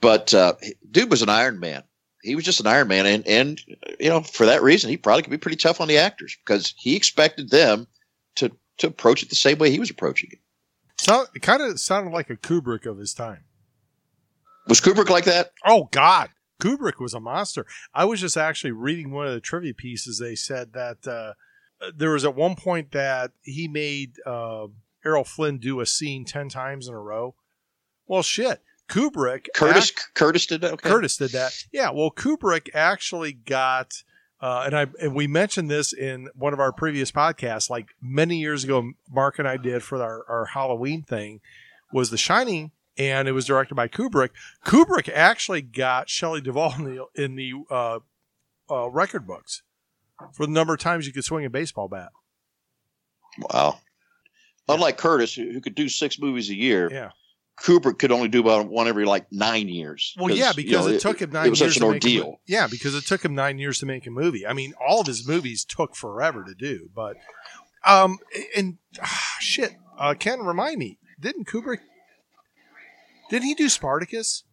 But uh, dude was an Iron Man. he was just an Iron Man, and and you know for that reason he probably could be pretty tough on the actors because he expected them to to approach it the same way he was approaching it. So it kind of sounded like a Kubrick of his time. Was Kubrick like that? Oh God, Kubrick was a monster. I was just actually reading one of the trivia pieces. They said that uh, there was at one point that he made uh, Errol Flynn do a scene ten times in a row. Well, shit. Kubrick, Curtiz, act- Curtiz did that. Okay. Curtiz did that. Yeah. Well, Kubrick actually got, uh, and I and we mentioned this in one of our previous podcasts, like many years ago. Mark and I did for our, our Halloween thing was The Shining and it was directed by Kubrick. Kubrick actually got Shelley Duvall in the in the uh, uh, record books for the number of times you could swing a baseball bat. Wow! Yeah. Unlike Curtiz, who, could do six movies a year, yeah. Kubrick could only do about one every like nine years. Well, yeah, because you know, it, it, took him nine. It was years such an ordeal. yeah, because it took him nine years to make a movie. I mean, all of his movies took forever to do, but um, and ah, shit, uh, Ken, remind me, didn't Kubrick did he do Spartacus?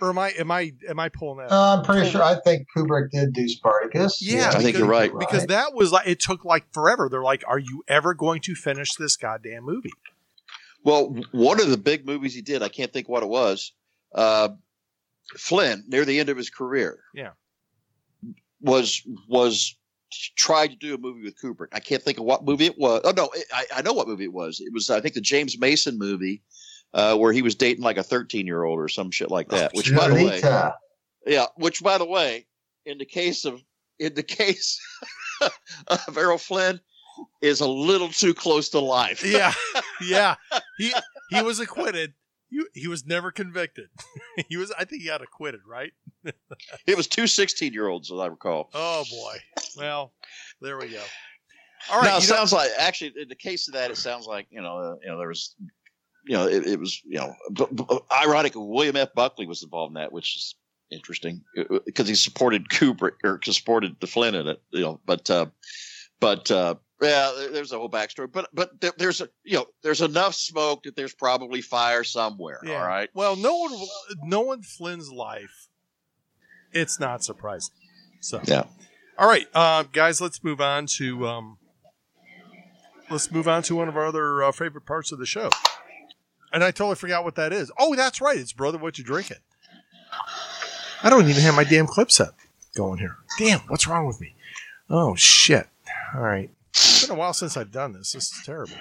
Or am I am I am I pulling that? Uh, I'm pretty sure. I think Kubrick did do Spartacus. Yeah, yeah I think you're right because that was like it took like forever. They're like, "Are you ever going to finish this goddamn movie?" Well, one of the big movies he did, I can't think what it was. Uh, Flynn, near the end of his career, yeah, was was tried to do a movie with Kubrick. I can't think of what movie it was. Oh no, I, I know what movie it was. It was I think the James Mason movie uh, where he was dating like a 13 year old or some shit like that. Which, by the way, yeah, which by the way, in the case of in the case of Errol Flynn, is a little too close to life. yeah, yeah. He he was acquitted. He, he was never convicted. he was. I think he got acquitted, right? it was two 16 year olds, as I recall. Oh boy. Well, there we go. All right. Now it sounds know, like actually in the case of that, it sounds like you know uh, you know there was you know, it, it was, you know, b- b- ironic. William F. Buckley was involved in that, which is interesting because he supported Kubrick or supported the Flynn in it, you know, but, uh, but, uh, yeah, there's a whole backstory, but but there's a you know there's enough smoke that there's probably fire somewhere. Yeah. All right. Well, no one, no one Flynn's life. It's not surprising. So yeah. All right, uh, guys, let's move on to um, let's move on to one of our other uh, favorite parts of the show. And I totally forgot what that is. Oh, that's right. It's Brother What You Drinking. I don't even have my damn clip set going here. Damn, what's wrong with me? Oh, shit. All right. It's been a while since I've done this. This is terrible.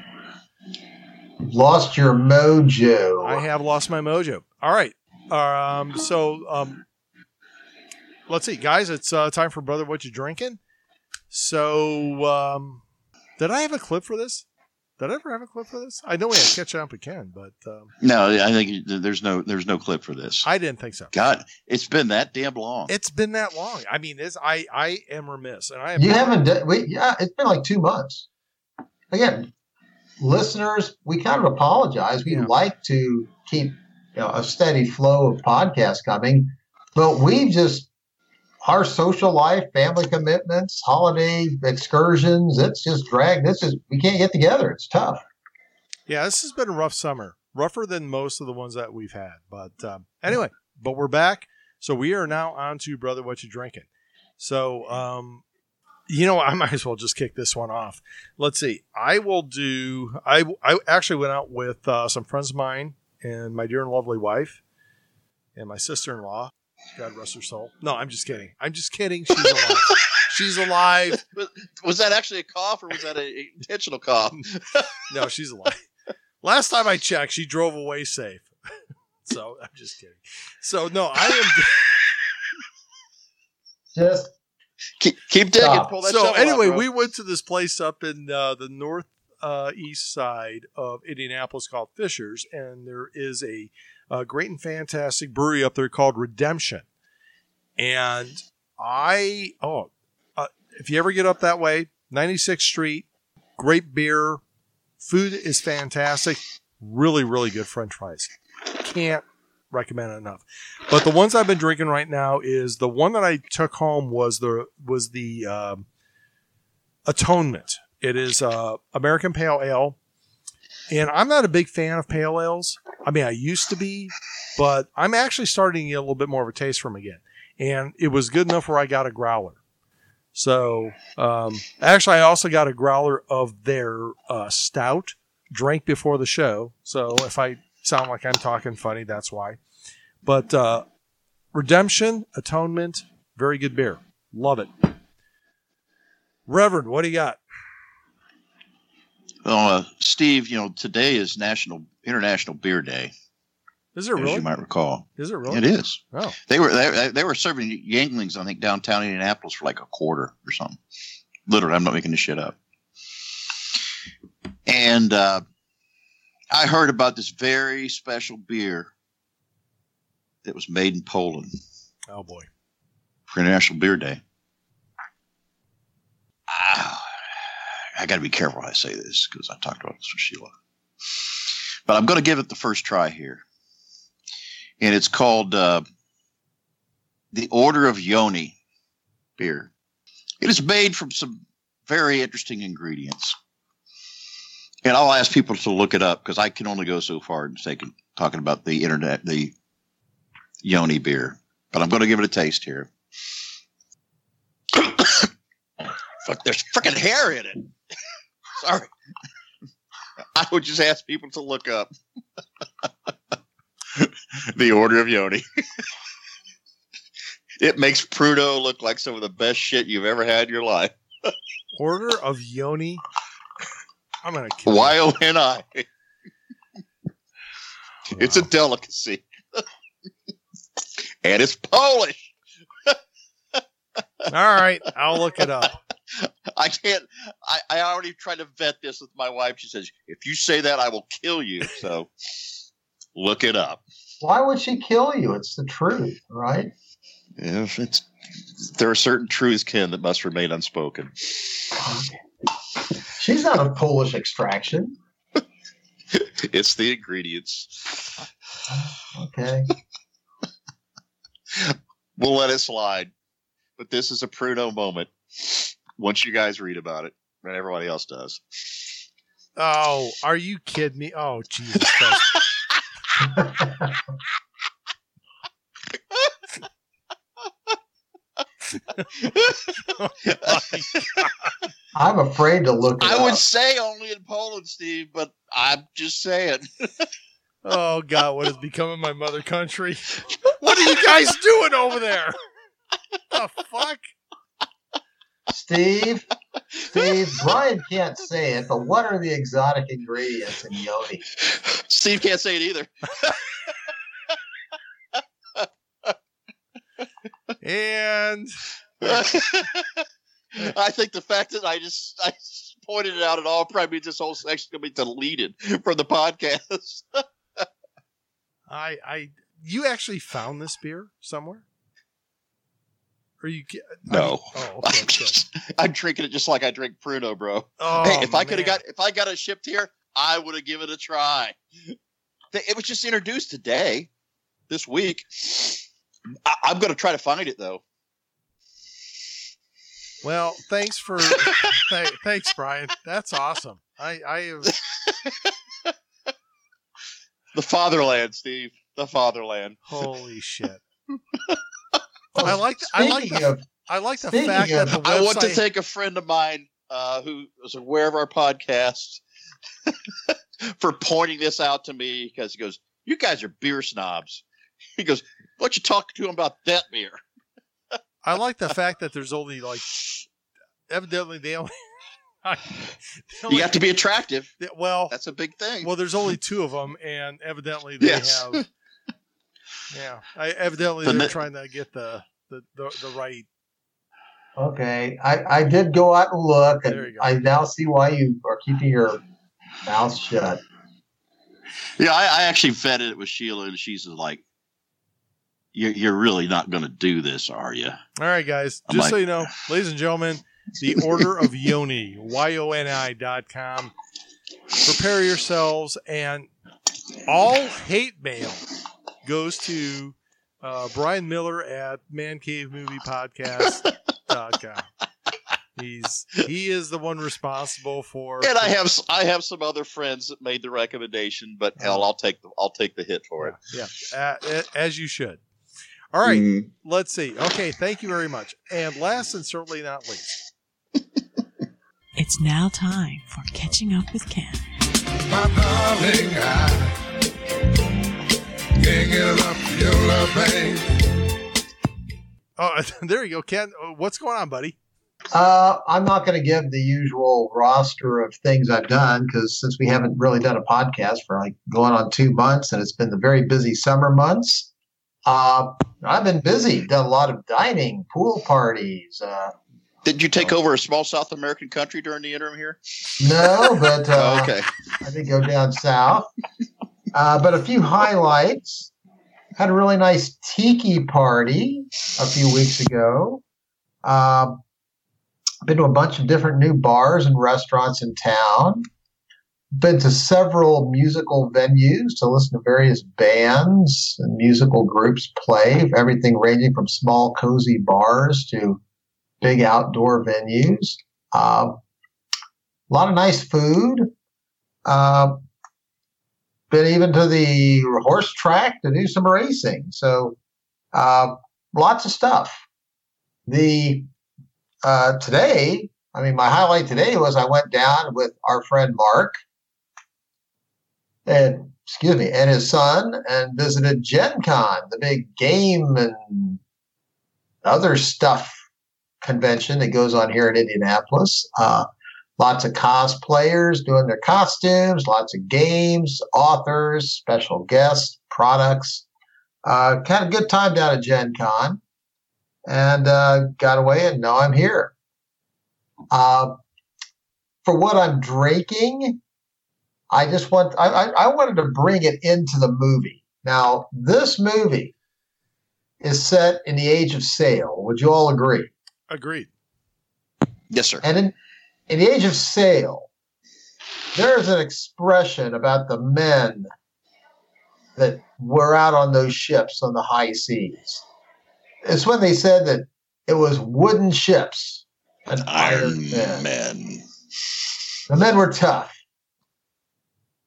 Lost your mojo. I have lost my mojo. All right. Um, so, um, let's see, guys. It's uh, time for Brother What You Drinking. So, um, did I have a clip for this? Did I ever have a clip for this? I know we had catch up again, but um, no, I think there's no there's no clip for this. I didn't think so. God, it's been that damn long. It's been that long. I mean, this I I am remiss, and I am you haven't done. We yeah, it's been like two months. Again, listeners, we kind of apologize. We yeah. like to keep you know, a steady flow of podcasts coming, but we just our social life, family commitments, holiday excursions, it's just dragged. This is, we can't get together. It's tough. Yeah, this has been a rough summer, rougher than most of the ones that we've had. But um, anyway, but we're back. So we are now on to Brother What You Drinking. So, um, you know, I might as well just kick this one off. Let's see. I will do, I, I actually went out with uh, some friends of mine and my dear and lovely wife and my sister in law God rest her soul. No, I'm just kidding. I'm just kidding. She's alive. she's alive. Was that actually a cough or was that an intentional cough? no, she's alive. Last time I checked, she drove away safe. so I'm just kidding. So no, I am just keep, keep digging. so anyway, we went to this place up in uh, the north uh, east side of Indianapolis called Fishers, and there is a a great and fantastic brewery up there called Redemption. And I, oh, uh, if you ever get up that way, 96th Street, great beer, food is fantastic, really, really good French fries. Can't recommend it enough. But the ones I've been drinking right now is the one that I took home was the was the um, Atonement. It is uh, American Pale Ale, and I'm not a big fan of pale ales. I mean, I used to be, but I'm actually starting to get a little bit more of a taste for them again. and it was good enough where I got a growler. So um, actually, I also got a growler of their uh, stout, drank before the show. So if I sound like I'm talking funny, that's why. But uh, Redemption, Atonement, very good beer. Love it. Reverend, what do you got? Well, uh, Steve, you know, today is National International Beer Day, Is it as really? you might recall. Is it really? It is. Oh, They were they, they were serving Yuenglings, I think, downtown Indianapolis for like a quarter or something. Literally, I'm not making this shit up. And uh, I heard about this very special beer that was made in Poland oh boy. for International Beer Day. Ah, I got to be careful how I say this because I talked about this with Sheila. But I'm going to give it the first try here. And it's called uh, the Order of Yoni beer. It is made from some very interesting ingredients. And I'll ask people to look it up because I can only go so far in taking, talking about the internet, the Yoni beer. But I'm going to give it a taste here. Fuck, there's freaking hair in it. Sorry. I would just ask people to look up the Order of Yoni. it makes Pruno look like some of the best shit you've ever had in your life. Order of Yoni. I'm gonna kill. you. Y O N I. It's a delicacy. and it's Polish. All right, I'll look it up. I can't. I, I already tried to vet this with my wife. She says, if you say that, I will kill you. So look it up. Why would she kill you? It's the truth, right? If it's there are certain truths, Ken, that must remain unspoken. She's not of Polish extraction. It's the ingredients. Okay. We'll let it slide. But this is a Pruno moment. Once you guys read about it, and everybody else does. Oh, are you kidding me? Oh, Jesus Christ. Oh, I'm afraid to look. It I would say only in Poland, Steve, but I'm just saying. Oh God, what has become of my mother country? What are you guys doing over there? The fuck? Steve. Steve, Brian can't say it, but what are the exotic ingredients in yoni? Steve can't say it either. And I think the fact that I just I pointed it out at all probably means this whole section gonna be deleted from the podcast. I, I, you actually found this beer somewhere? Or you? No. Oh, okay. I'm, just, I'm drinking it just like I drink Pruno, bro. Oh, hey, if I could have got if I got it shipped here, I would have given it a try. It was just introduced today, this week. I, I'm going to try to find it though. Well, thanks for th- thanks, Brian. That's awesome. I I have, The fatherland, Steve. The fatherland. holy shit. Well, I like the- I like the- of I like the Speaking fact that the website. I want to thank a friend of mine uh, who was aware of our podcast for pointing this out to me because he goes, "You guys are beer snobs." He goes, "Why don't you talk to him about that beer?" I like the fact that there's only like evidently they only. You only- have to be attractive. well, That's a big thing. well, there's only two of them, and evidently they Yes. have. Yeah, I, evidently The they're ne- trying to get the the, the, the right. okay, I, I did go out and look, and. I now see why you are keeping your mouth shut. Yeah, I, I actually vetted it with Sheila, and she's like, "You're, you're really not going to do this, are you?" All right, guys. I'm Just like- so you know, ladies and gentlemen, the Order of Yoni, Y O N I dot com. Prepare yourselves, and all hate mail goes to uh, Brian Miller at Man Cave Movie Podcast dot com. He's he is the one responsible for. And I have s- I have some other friends that made the recommendation, but hell, I'll take the I'll take the hit for it. Yeah, yeah, a- a- as you should. All right, Mm. let's see. Okay, thank you very much. And last and certainly not least, It's now time for catching up with Ken. My darling, I can't get enough your love, babe. oh, there you go, Ken. Uh, What's going on, buddy? Uh, I'm not going to give the usual roster of things I've done because since we haven't really done a podcast for like going on two months and it's been the very busy summer months, uh, I've been busy. Done a lot of dining, pool parties. Uh, Did you take over a small South American country during the interim here? no, but uh, Oh, okay. I did go down south. Uh, but a few highlights. Had a really nice tiki party a few weeks ago. Uh, been to a bunch of different new bars and restaurants in town. Been to several musical venues to listen to various bands and musical groups play. Everything ranging from small, cozy bars to big outdoor venues. Uh, a lot of nice food. Uh, been even to the horse track to do some racing. So uh, lots of stuff. The uh, today, I mean, my highlight today was I went down with our friend Mark and excuse me, and his son, and visited Gen Con, the big game and other stuff convention that goes on here in Indianapolis. Uh, lots of cosplayers doing their costumes, lots of games, authors, special guests, products. Uh, kind of good time down at Gen Con and uh, got away, and now I'm here. Uh, for what I'm drinking, I just want I, I, I wanted to bring it into the movie. Now, this movie is set in the age of sail. Would you all agree? Agreed. Yes, sir. And in, in the age of sail, there's an expression about the men that were out on those ships on the high seas. It's when they said that it was wooden ships and iron Iron men. Men. The men were tough.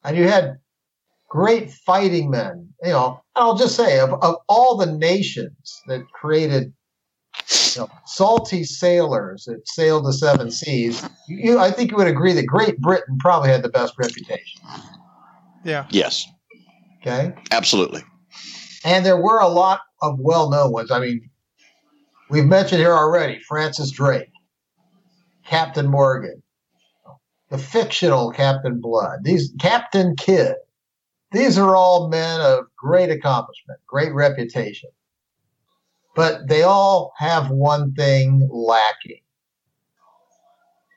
And you had great fighting men. You know, I'll just say, of, of all the nations that created you know, salty sailors that sailed the seven seas, you, I think you would agree that Great Britain probably had the best reputation. Yeah. Yes, Okay. absolutely. And there were a lot of well known ones. I mean, we've mentioned here already Francis Drake, Captain Morgan, the fictional Captain Blood, these Captain Kidd. These are all men of great accomplishment, great reputation. But they all have one thing lacking.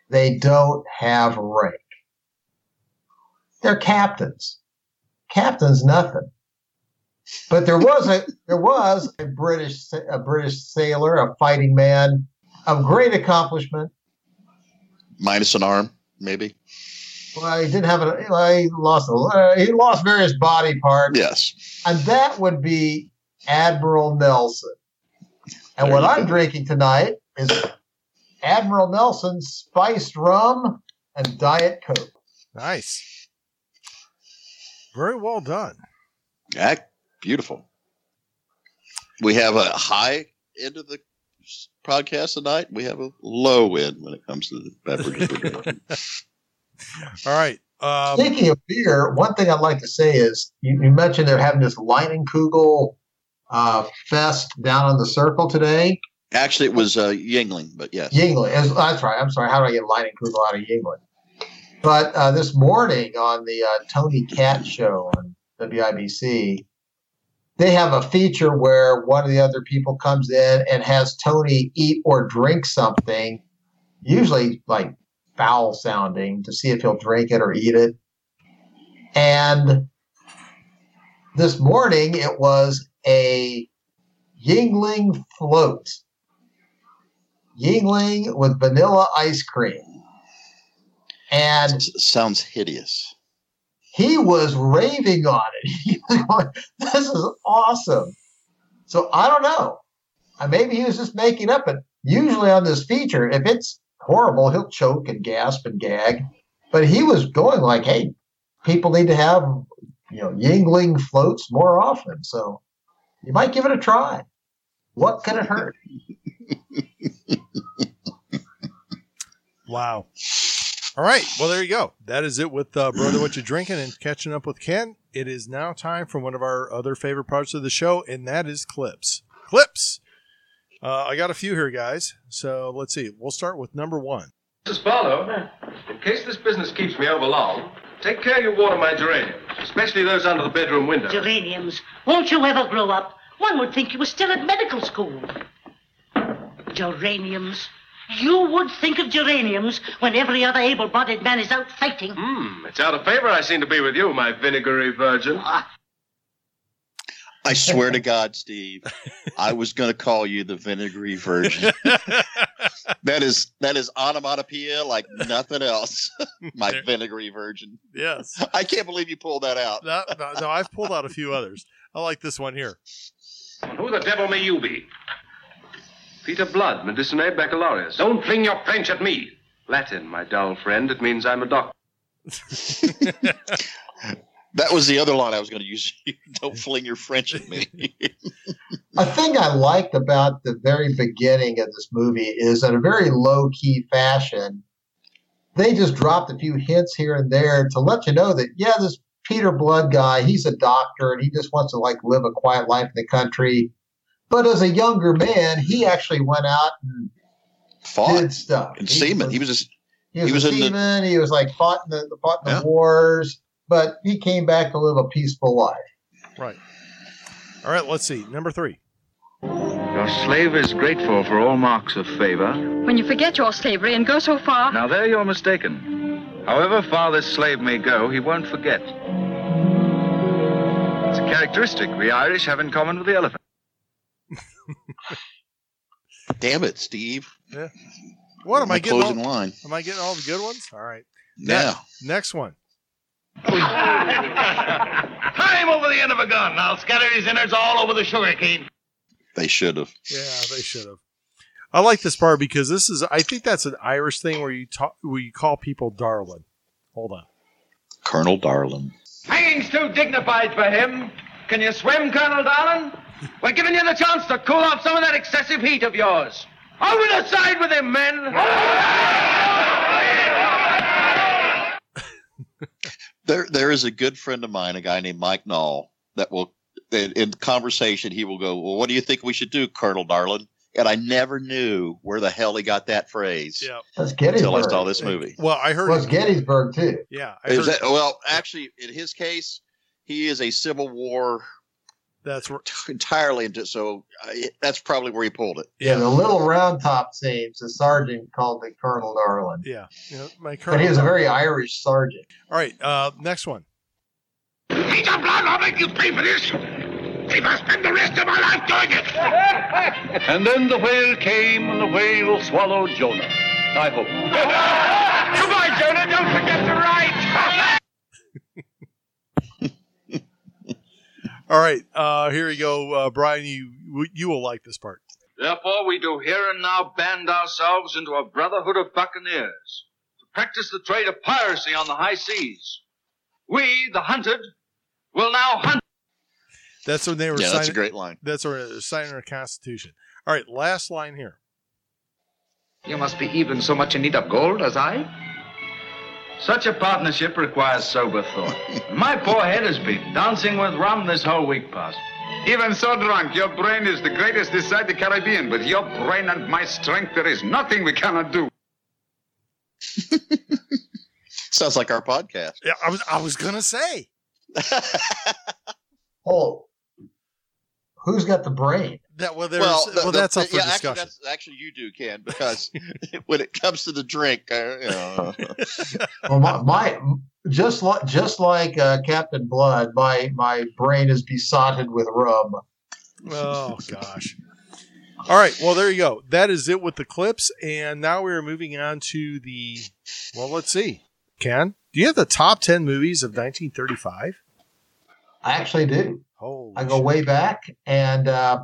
They don't have rank. They're captains. Captain's nothing. But there was a there was a British a British sailor, a fighting man of great accomplishment. Minus an arm, maybe. Well, he didn't have a well, he lost a, uh, he lost various body parts, Yes. and that would be Admiral Nelson. And There what I'm go. drinking tonight is Admiral Nelson's spiced rum and Diet Coke. Nice. Very well done. Yeah, beautiful. We have a high end of the podcast tonight. We have a low end when it comes to the beverages. All right. Um, Speaking of beer, one thing I'd like to say is you, you mentioned they're having this Leinenkugel uh, fest down on the circle today. Actually, it was uh, Yuengling, but yes. Yuengling. That's right. I'm sorry. How do I get Leinenkugel out of Yuengling? But uh, this morning on the uh, Tony Katz show on WIBC, they have a feature where one of the other people comes in and has Tony eat or drink something, usually like foul sounding, to see if he'll drink it or eat it. And this morning it was a Yuengling float. Yuengling with vanilla ice cream. And S- sounds hideous. he was raving on it. Going, this is awesome. So I don't know. Uh, Maybe he was just making up it. Usually on this feature, if it's horrible, he'll choke and gasp and gag. But he was going like, hey, people need to have, you know, Yuengling floats more often. So you might give it a try. What could it hurt? Wow. All right. Well, there you go. That is it with uh, Brother What You Drinking and Catching Up with Ken. It is now time for one of our other favorite parts of the show, and that is clips. Clips. Uh, I got a few here, guys. So let's see. We'll start with number one. Mrs. Barlow, in case this business keeps me over long, take care you water my geraniums, especially those under the bedroom window. Geraniums. Won't you ever grow up? One would think you were still at medical school. Geraniums. You would think of geraniums when every other able-bodied man is out fighting. Hmm, it's out of favor I seem to be with you, my vinegary virgin. I swear to God, Steve, I was going to call you the vinegary virgin. that is that is onomatopoeia like nothing else. My There- vinegary virgin. Yes. I can't believe you pulled that out. No, no, no, I've pulled out a few others. I like this one here. Who the devil may you be? Peter Blood, Medicinae Baccalaureus. Don't fling your French at me. Latin, my dull friend. It means I'm a doctor. That was the other line I was going to use. Don't fling your French at me. A thing I liked about the very beginning of this movie is in a very low key fashion, they just dropped a few hints here and there to let you know that, yeah, this Peter Blood guy, he's a doctor and he just wants to like live a quiet life in the country. But as a younger man, he actually went out and Fought did stuff. and He seaman. was- He was just he was, he was a in the- seaman. He was like fought in the fought in the Yeah. wars, but he came back to live a peaceful life. Right. All right. Let's see. Number three. Your slave is grateful for all marks of favor. When you forget your slavery and go so far, Now, there you're mistaken. However far this slave may go, he won't forget. It's a characteristic we Irish have in common with the elephant. damn it, Steve. Yeah. What am My I getting? closing All, line. am I getting all the good ones? All right. Yeah. Next one. Time over the end of a gun. I'll scatter his innards all over the sugar cane. They should have. Yeah, they should have. I like this part because this is. I think that's an Irish thing where you talk, where you call people darling. Hold on. Colonel Darlin. Hanging's too dignified for him. Can you swim, Colonel Darlin? We're giving you the chance to cool off some of that excessive heat of yours. Over the side with him, men. There, there is a good friend of mine, a guy named Mike Knoll, that will, in, in conversation, he will go, "Well, what do you think we should do, Colonel Darlin?" And I never knew where the hell he got that phrase Yeah. That's Gettysburg. until I saw this movie. Well, I heard. Well, it's Gettysburg too. yeah, I Is that, well, actually, in his case, he is a Civil War that's where. entirely into. So uh, that's probably where he pulled it. Yeah, Yeah, the little round top seams, the sergeant called it Colonel Darlin. yeah. You know, my But he was a very Irish sergeant. All right. Uh, next one. Peter Blood, I'll make you pay for this. If I spend the rest of my life doing it. And then the whale came, and the whale swallowed Jonah. I hope. Goodbye, Jonah. Don't forget to write. All right. Uh, here we go, uh, Brian. You you will like this part. Therefore, we do here and now band ourselves into a brotherhood of buccaneers to practice the trade of piracy on the high seas. We, the hunted, will now hunt. That's when they were Yeah, signing. that's a great line. That's when they were signing our Constitution. All right. Last line here. You must be even so much in need of gold as I. Such a partnership requires sober thought. My poor head has been dancing with rum this whole week past. Even so drunk, your brain is the greatest this side the Caribbean. With your brain and my strength, there is nothing we cannot do. Sounds like our podcast. Yeah, I was I was gonna say. Oh, who's got the brain? That well, there's, well, well, the- the- that's up for yeah, actually, discussion. that's, actually, you do, Ken, because when it comes to the drink, uh, you know, Well, my, my just like just like uh, Captain Blood, my my brain is besotted with rum. Oh gosh. All right. Well, there you go. That is it with the clips, and now we are moving on to the. Well, let's see. Ken, do you have the top ten movies of 1935? I actually do. Holy I go shit. way back, and uh,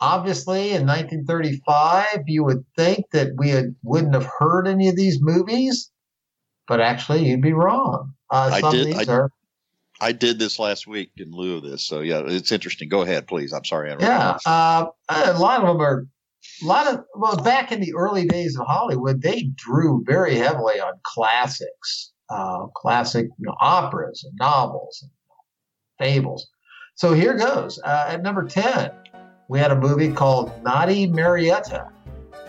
obviously in 1935, you would think that we had, wouldn't have heard any of these movies, but actually you'd be wrong. Uh, I did- of these I- are I did this last week in lieu of this, so yeah, it's interesting. Go ahead, please. I'm sorry. I Yeah, uh, a lot of them are. A lot of well, back in the early days of Hollywood, they drew very heavily on classics, uh, classic you know, operas and novels and fables. So here goes. Uh, at number ten, we had a movie called Naughty Marietta.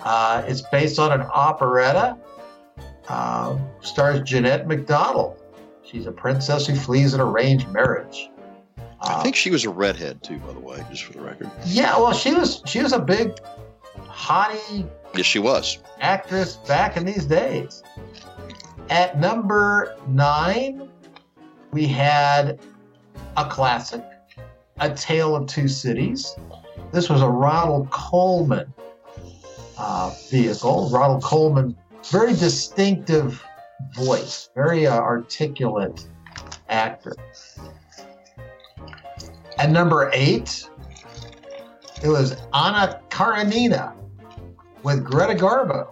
Uh, it's based on an operetta. Uh, stars Jeanette MacDonald. She's a princess who flees an arranged marriage. I think she was a redhead too, by the way, just for the record. Yeah, well, she was she was a big hottie Yes, she was. actress back in these days. At number nine, we had a classic, A Tale of Two Cities. This was a Ronald Colman uh, vehicle. Ronald Colman, very distinctive voice, very uh, articulate actor. And number eight, it was Anna Karenina with Greta Garbo.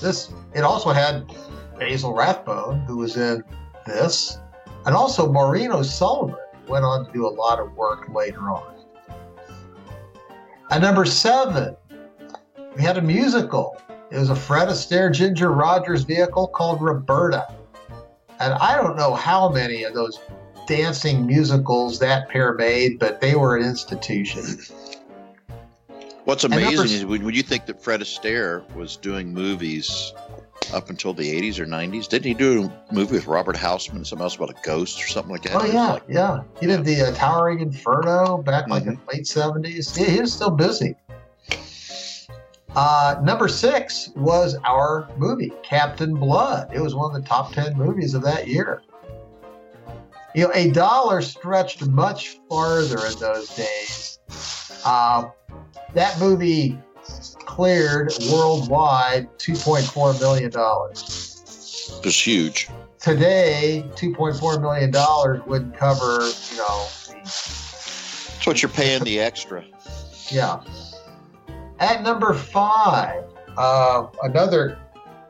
This it also had Basil Rathbone, who was in this, and also Maureen O'Sullivan went on to do a lot of work later on. At number seven, we had a musical. It was a Fred Astaire Ginger Rogers vehicle called Roberta. And I don't know how many of those dancing musicals that pair made, but they were an institution. What's And number amazing is when you think that Fred Astaire was doing movies up until the 80s or 90s, didn't he do a movie with Robert Hausman and something else about a ghost or something like that? Oh yeah, like- yeah. He did the uh, Towering Inferno back like in the late seventies. Yeah, he was still busy. Uh, number six was our movie Captain Blood. It was one of the top ten movies of that year. You know, a dollar stretched much farther in those days. Uh, that movie cleared worldwide $2.4 million. It was huge. Today, $2.4 million wouldn't cover, you know, That's what you're paying the extra. Yeah. At number five, uh, another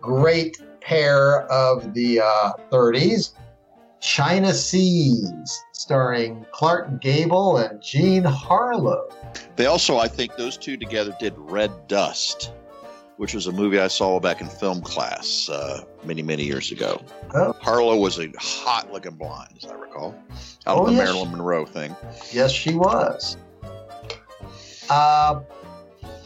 great pair of the uh, 30s, China Seas, starring Clark Gable and Jean Harlow. They also, I think, those two together did Red Dust, which was a movie I saw back in film class uh, many, many years ago. Oh. Harlow was a hot looking blonde, as I recall, out Oh, of the yes. Marilyn Monroe thing. Yes, she was. Uh,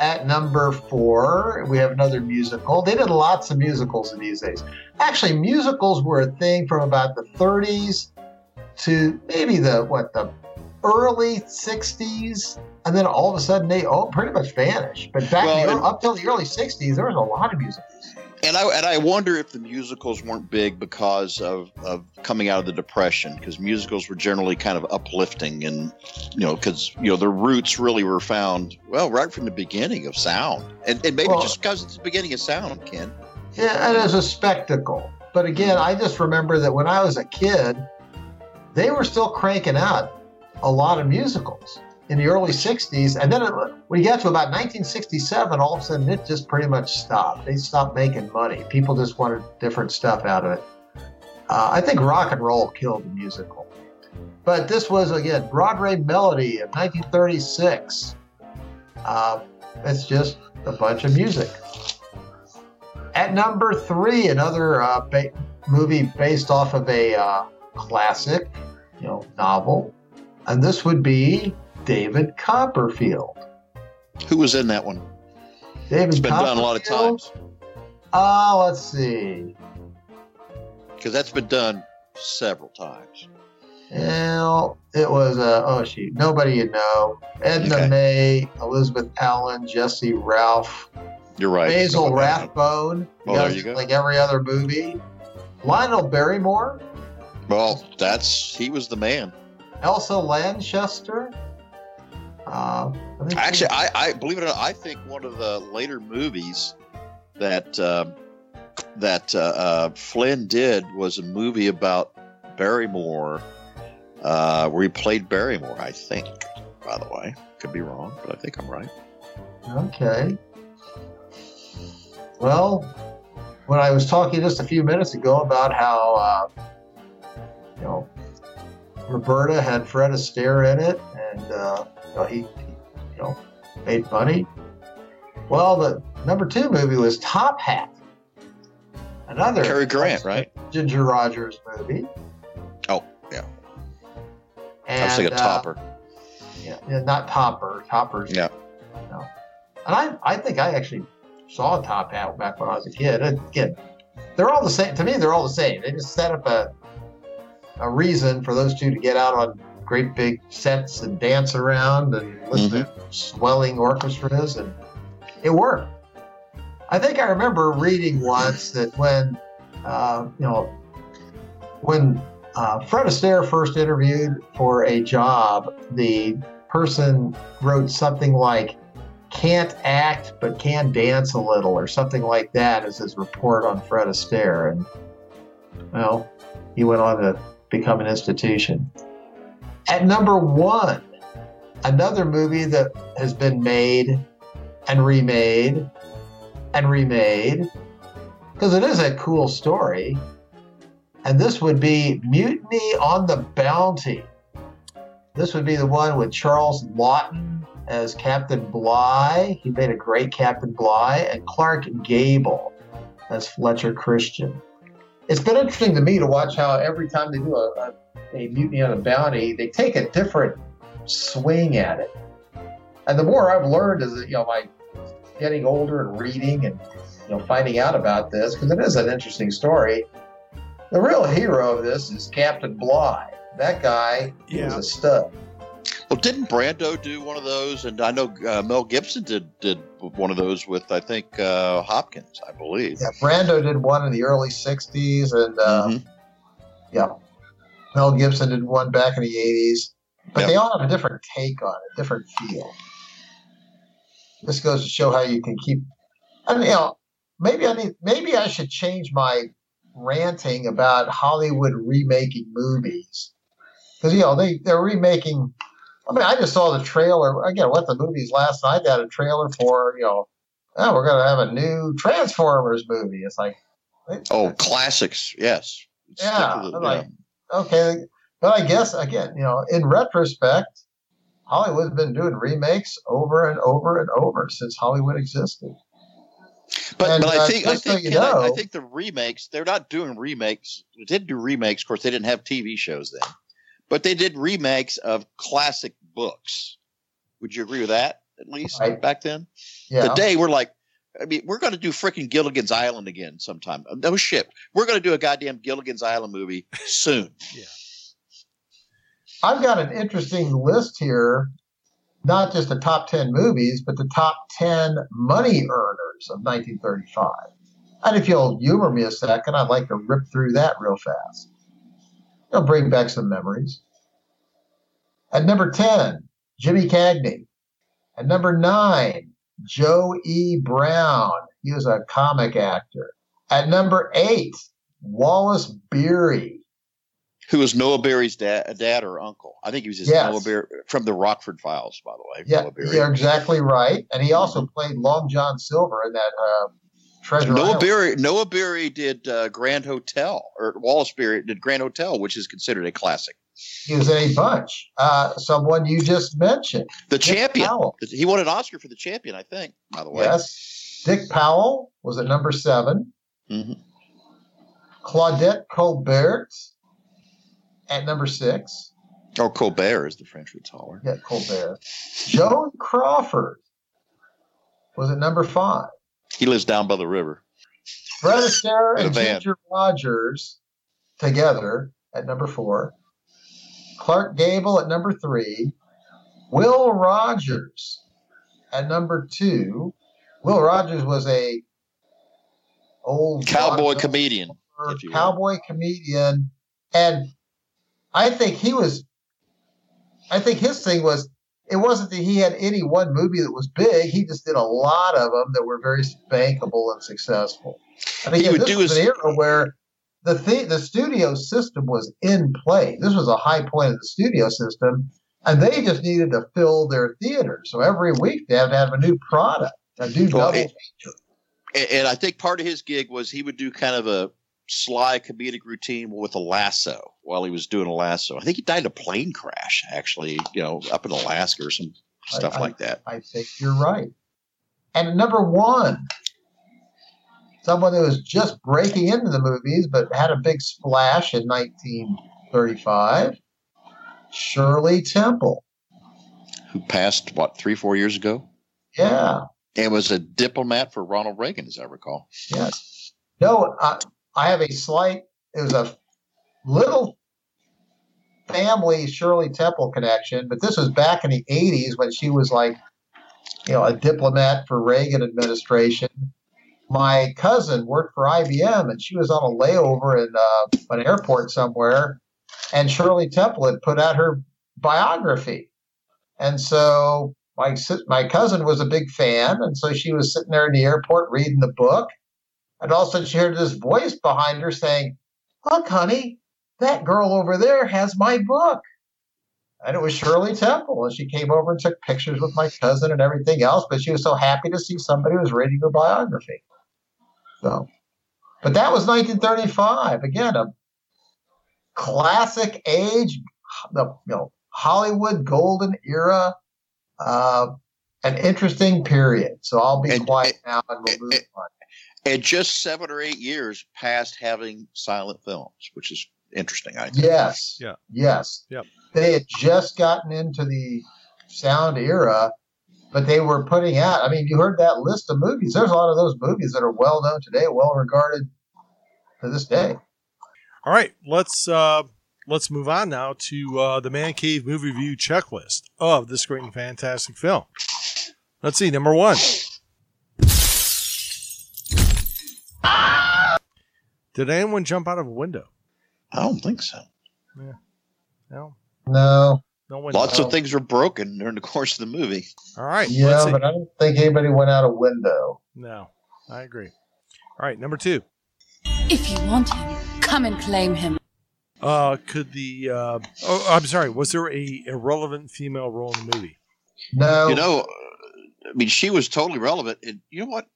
at number four, we have another musical. They did lots of musicals in these days. Actually, musicals were a thing from about the 30s to maybe the what the early 60s, and then all of a sudden they all pretty much vanished. But back Well, the, up till the early 60s, there was a lot of musicals. And I and I wonder if the musicals weren't big because of, of coming out of the depression, because musicals were generally kind of uplifting, and you know, because you know their roots really were found well right from the beginning of sound, and, and maybe Well- just because it's the beginning of sound, Ken. Yeah, and as a spectacle. But again, I just remember that when I was a kid, they were still cranking out a lot of musicals in the early 60s. And then when you got to about 1967, all of a sudden it just pretty much stopped. They stopped making money. People just wanted different stuff out of it. Uh, I think rock and roll killed the musical. But this was, again, Broadway Melody of 1936. Uh, it's just a bunch of music. At number three, another uh, ba- movie based off of a uh, classic, you know, novel, and this would be David Copperfield. Who was in that one? David It's been done a lot of times Uh, let's see. because that's been done several times. Well, it was uh, oh shoot, nobody you know. Edna Okay. May, Elizabeth Allan, Jessie Ralph, You're right. Basil Rathbone. Oh, there you go. Like every other movie. Lionel Barrymore, Well, that's he was the man. Elsa Lanchester. Uh, I Actually, I, I believe it or not, I think one of the later movies that um that uh, uh, Flynn did was a movie about Barrymore, uh, where he played Barrymore. I think, by the way, could be wrong, but I think I'm right. Okay. Well, when I was talking just a few minutes ago about how, uh, you know, Roberta had Fred Astaire in it, and uh, know, he, he, you know, made money. Well, the number two movie was Top Hat, another Cary Grant, right? Ginger Rogers movie. Oh, yeah. And, I was thinking uh, Topper. Yeah, yeah, not Topper. Topper's Yeah. no. And I, I think I actually saw Top Hat back when I was a kid. And Again, they're all the same. To me, they're all the same. They just set up a a reason for those two to get out on great big sets and dance around and listen to swelling orchestras, and it worked. I think I remember reading once that when, uh, you know, when uh, Fred Astaire first interviewed for a job, the person wrote something like "can't act but can dance a little" or something like that as his report on Fred Astaire, and well, he went on to become an institution. At number one, another movie that has been made and remade and remade because it is a cool story. And this would be Mutiny on the Bounty. This would be the one with Charles Laughton as Captain Bligh. He made a great Captain Bligh, and Clark Gable as Fletcher Christian. It's been interesting to me to watch how every time they do a, a, a Mutiny on a Bounty, they take a different swing at it. And the more I've learned is that, you know, by getting older and reading and, you know, finding out about this, because it is an interesting story. The real hero of this is Captain Bligh. That guy he was a stud. Well, didn't Brando do one of those? And I know uh, Mel Gibson did did one of those with I think uh, Hopkins, I believe. Yeah, Brando did one in the early '60s, and uh, Mm-hmm. yeah, Mel Gibson did one back in the '80s. But Yep. they all have a different take on it, different feel. This goes to show how you can keep. And you know, maybe I need, maybe I should change my ranting about Hollywood remaking movies because you know they they're remaking. I mean, I just saw the trailer again. What the movies last night? They had a trailer for you know, oh, we're gonna have a new Transformers movie. It's like, Oh, classics, yes. Yeah, like, okay, but I guess again, you know, in retrospect, Hollywood's been doing remakes over and over and over since Hollywood existed. But And, but I uh, think I just so think you Ken, I, I think the remakes they're not doing remakes. They did do remakes. Of course, they didn't have TV shows then, but they did remakes of classic books. Would you agree with that? At least Right. back then. Yeah. Today we're like, I mean, we're going to do freaking Gilligan's Island again sometime. No shit, we're going to do a goddamn Gilligan's Island movie soon. yeah. I've got an interesting list here, not just the top 10 movies, but the top 10 money earners of 1935. And if you'll humor me a second, I'd like to rip through that real fast. It'll bring back some memories. At number 10, Jimmy Cagney. At number 9, Joe E. Brown. He was a comic actor. At number 8, Wallace Beery. Who was Noah Beery's dad, dad or uncle? I think he was his Yes. Noah Beery from the Rockford Files, by the way. Yeah, you're exactly right. And he also played Long John Silver in that uh, Treasure Noah Island. Beery, Noah Beery did uh, Grand Hotel, or Wallace Beery did Grand Hotel, which is considered a classic. He was in a bunch. Uh, someone you just mentioned. The Dick Champion. Powell. He won an Oscar for The Champion, I think. By the way, Yes. Dick Powell was at number 7 Mhm. Claudette Colbert at number six. Oh, Colbert, is the French would call her. Yeah, Colbert. Joan Crawford was at number five. He lives down by the river. Fred Astaire and. Ginger Rogers together at number four. Clark Gable at number three. Will Rogers at number two. Will Rogers was a old Cowboy vaudeville comedian. you will. cowboy comedian, and I think he was. I think his thing was it wasn't that he had any one movie that was big. He just did a lot of them that were very bankable and successful. And He again, would this do was his- an era where the th- the studio system was in play. This was a high point of the studio system, and they just needed to fill their theaters. So every week they had to have a new product, a new Well, double it- And, and I think part of his gig was he would do kind of a sly comedic routine with a lasso while he was doing a lasso. I think he died in a plane crash, actually, you know, up in Alaska or some stuff I- like that. I think you're right. And number one, someone who was just breaking into the movies but had a big splash in 1935, Shirley Temple. Who passed, what, three, four years ago? Yeah, And was a diplomat for Ronald Reagan, as I recall. yes. No, I, I have a slight, it was a little family Shirley Temple connection, but this was back in the 80s when she was like, you know, a diplomat for Reagan administration. My cousin worked for IBM and she was on a layover in uh, an airport somewhere, and Shirley Temple had put out her biography. And so my my cousin was a big fan, and so she was sitting there in the airport reading the book, and all of a sudden she heard this voice behind her saying, "Look, honey, that girl over there has my book." And it was Shirley Temple, and she came over and took pictures with my cousin and everything else. But she was so happy to see somebody who was reading her biography. So, but that was 1935. Again, a classic age, the you know Hollywood golden era, uh, an interesting period. So I'll be And- quiet now and we'll move on. And just seven or eight years past having silent films, which is interesting, I think. Yes. Yeah. Yes. Yep. They had just gotten into the sound era, but they were putting out. I mean, you heard that list of movies. There's a lot of those movies that are well known today, well regarded to this day. All right, let's uh, let's move on now to uh, the Man Cave movie review checklist of this great and fantastic film. Let's see, number one. Did anyone jump out of a window? I don't think so. No, No. No one. Lots No. of things were broken during the course of the movie. All right, Yeah, but I don't think anybody went out a window. No, I agree. All right, number two. If you want him, come and claim him. Uh, could the uh, oh, I'm sorry. Was there a irrelevant female role in the movie? No. You know, uh, I mean, she was totally relevant. And you know what?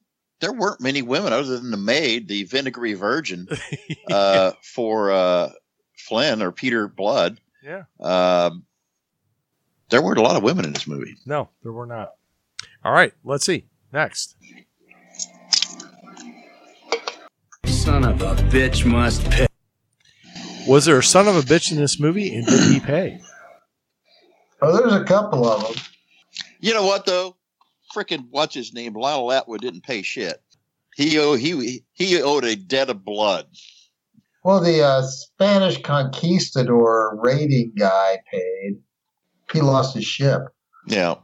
There weren't many women other than the maid, the vinegary virgin, uh, for uh, Flynn or Peter Blood. Yeah. Um, there weren't a lot of women in this movie. No, there were not. All right, let's see. Next. Son of a bitch must pay. Was there a son of a bitch in this movie, and did he pay? Oh, there's a couple of them. You know what though? Frickin' what's his name? Lionel Atwood didn't pay shit. He owe, he he owed a debt of blood. Well, the uh, Spanish conquistador raiding guy paid. He lost his ship. Yeah.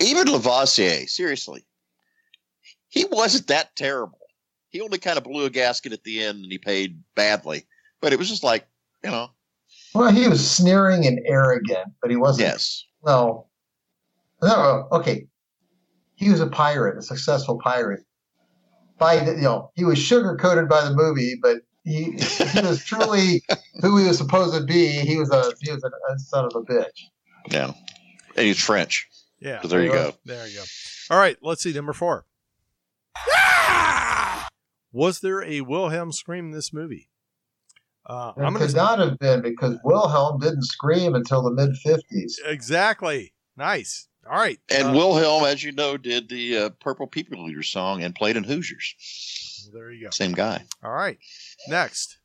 Even Levasseur, seriously, he wasn't that terrible. He only kind of blew a gasket at the end and he paid badly. But it was just like, you know, Well, he was sneering and arrogant, but he wasn't. yes. No. No. Okay. He was a pirate, a successful pirate. By the, you know, he was sugar coated by the movie, but he he was truly who he was supposed to be. He was a he was a, a son of a bitch. Yeah. And he's French. Yeah. So there you go. There you go. All right, let's see. Number four. Was there a Wilhelm scream in this movie? Uh, It I'm could gonna not have been because Wilhelm didn't scream until the mid fifties. exactly. Nice. All right. And uh, Wilhelm, as you know, did the uh, Purple People Eater song and played in Hoosiers. There you go. Same guy. All right. Next.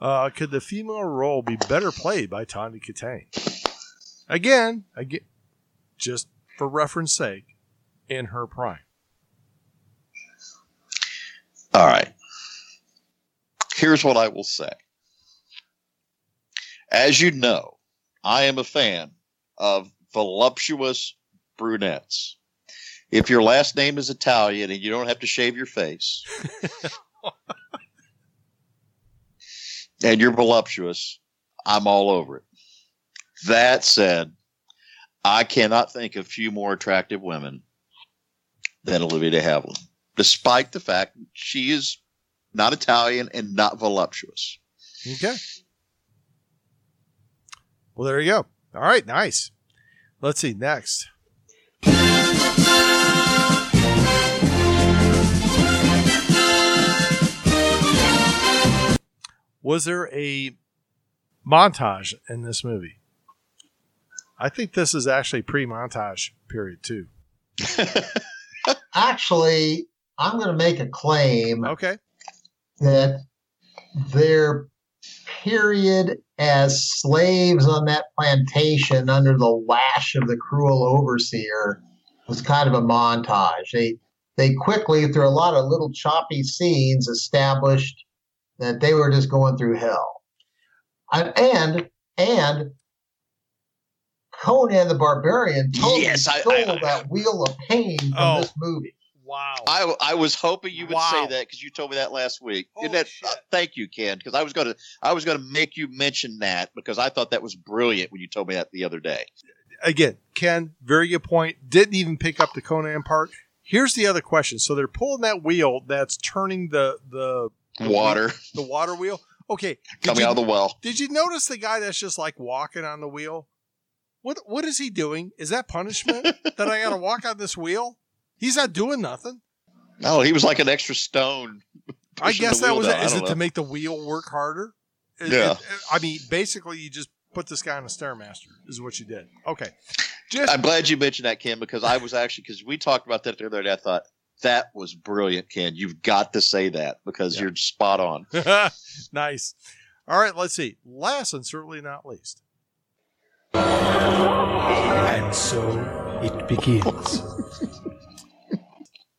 Uh, could the female role be better played by Tawny Kitaen? Again, again, just for reference sake, in her prime. All right. Here's what I will say. As you know, I am a fan of voluptuous brunettes. If your last name is Italian and you don't have to shave your face, and you're voluptuous, I'm all over it. That said, I cannot think of a few more attractive women than Olivia de Havilland, despite the fact she is not Italian and not voluptuous. Okay. Well, there you go. All right, nice. Let's see next. Was there a montage in this movie? I think this is actually pre-montage period too. Actually, I'm going to make a claim. Okay. That their period as slaves on that plantation under the lash of the cruel overseer was kind of a montage. They they quickly, through a lot of little choppy scenes, established that they were just going through hell. And and, and Conan the Barbarian totally Yes, I- stole I- I- that wheel of pain from Oh. this movie. Wow. I, I was hoping you would Wow. say that because you told me that last week. Holy And that, shit. uh, thank you, Ken, because I was gonna I was gonna make you mention that because I thought that was brilliant when you told me that the other day. Again, Ken, very good point. Didn't even pick up the Conan part. Here's the other question. So they're pulling that wheel that's turning the the Mm-hmm. Water the water wheel. Okay. coming you- out of the well. Did you notice the guy that's just like walking on the wheel? What what is he doing? Is that punishment that I got to walk on this wheel? He's not doing nothing. No, he was like an extra stone. I guess that was down. it. Is it to make the wheel work harder? It- Yeah. it- I mean, basically, you just put this guy on a stairmaster. Is what you did. Okay. Just I'm glad you mentioned that, Kim, because I was actually because we talked about that the other day. I thought that was brilliant, Ken. You've got to say that because Yeah. you're spot on. nice. All right. Let's see. Last and certainly not least. And so it begins.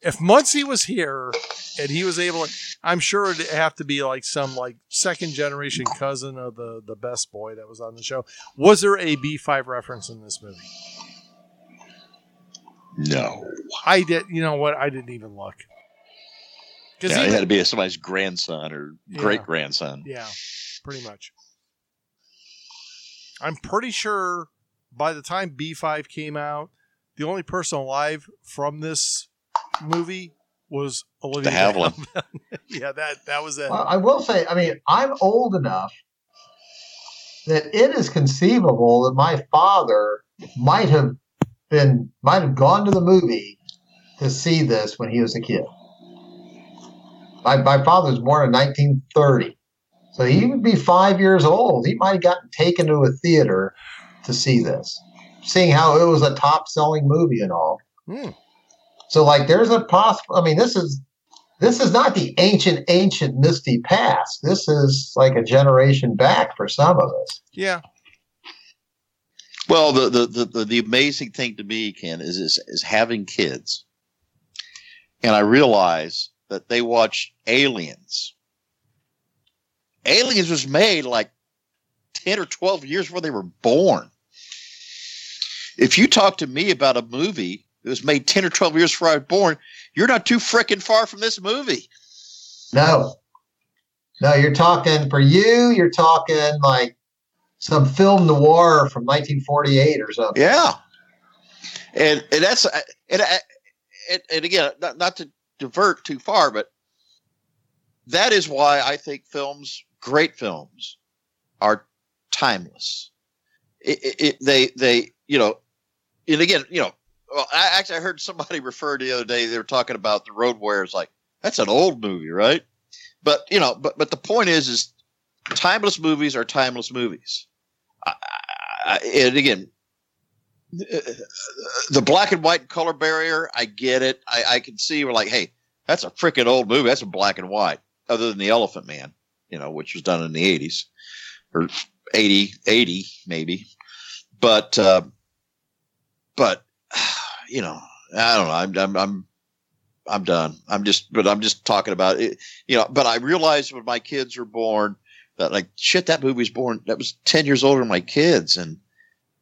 if Muncie was here and he was able to, I'm sure it'd have to be like some like second generation cousin of the the best boy that was on the show. Was there a B5 reference in this movie? No, I did. You know what? I didn't even look. Because yeah, it had to be somebody's grandson or great grandson. yeah, pretty much. I'm pretty sure by the time B5 came out, the only person alive from this movie was Olivia De Havilland. Havilland. yeah, that that was it. Well, I will say, I mean, I'm old enough that it is conceivable that my father might have been might have gone to the movie to see this when he was a kid. My my father was born in 1930, so he would be five years old. He might have gotten taken to a theater to see this, seeing how it was a top selling movie and all. Hmm. So like, there's a possible. I mean, this is this is not the ancient, ancient misty past. This is like a generation back for some of us. Yeah. Well, the the, the, the, amazing thing to me, Ken, is, is is having kids, and I realize that they watch Aliens. Aliens was made like ten or twelve years before they were born. If you talk to me about a movie that was made ten or twelve years before I was born, you're not too frickin' far from this movie. No, no, you're talking for you. You're talking like some film noir from 1948 or something. Yeah, and and that's and and, and again, not, not to divert too far, but that is why I think films, great films, are timeless. It, it, it, they they you know, and again you know, well, I actually I heard somebody refer to the other day. They were talking about the Road Warriors, like that's an old movie, right? But you know, but but the point is, is timeless movies are timeless movies. I, and again, the black and white color barrier, I get it. I, I can see we're like, hey, that's a freaking old movie. That's a black and white, other than the Elephant Man, you know, which was done in the 80s or 80, 80 maybe. But, uh, but, you know, I don't know. I'm, I'm, I'm, I'm done. I'm just, but I'm just talking about it, you know, but I realized when my kids were born that like, shit, that movie was born, that was 10 years older than my kids. And,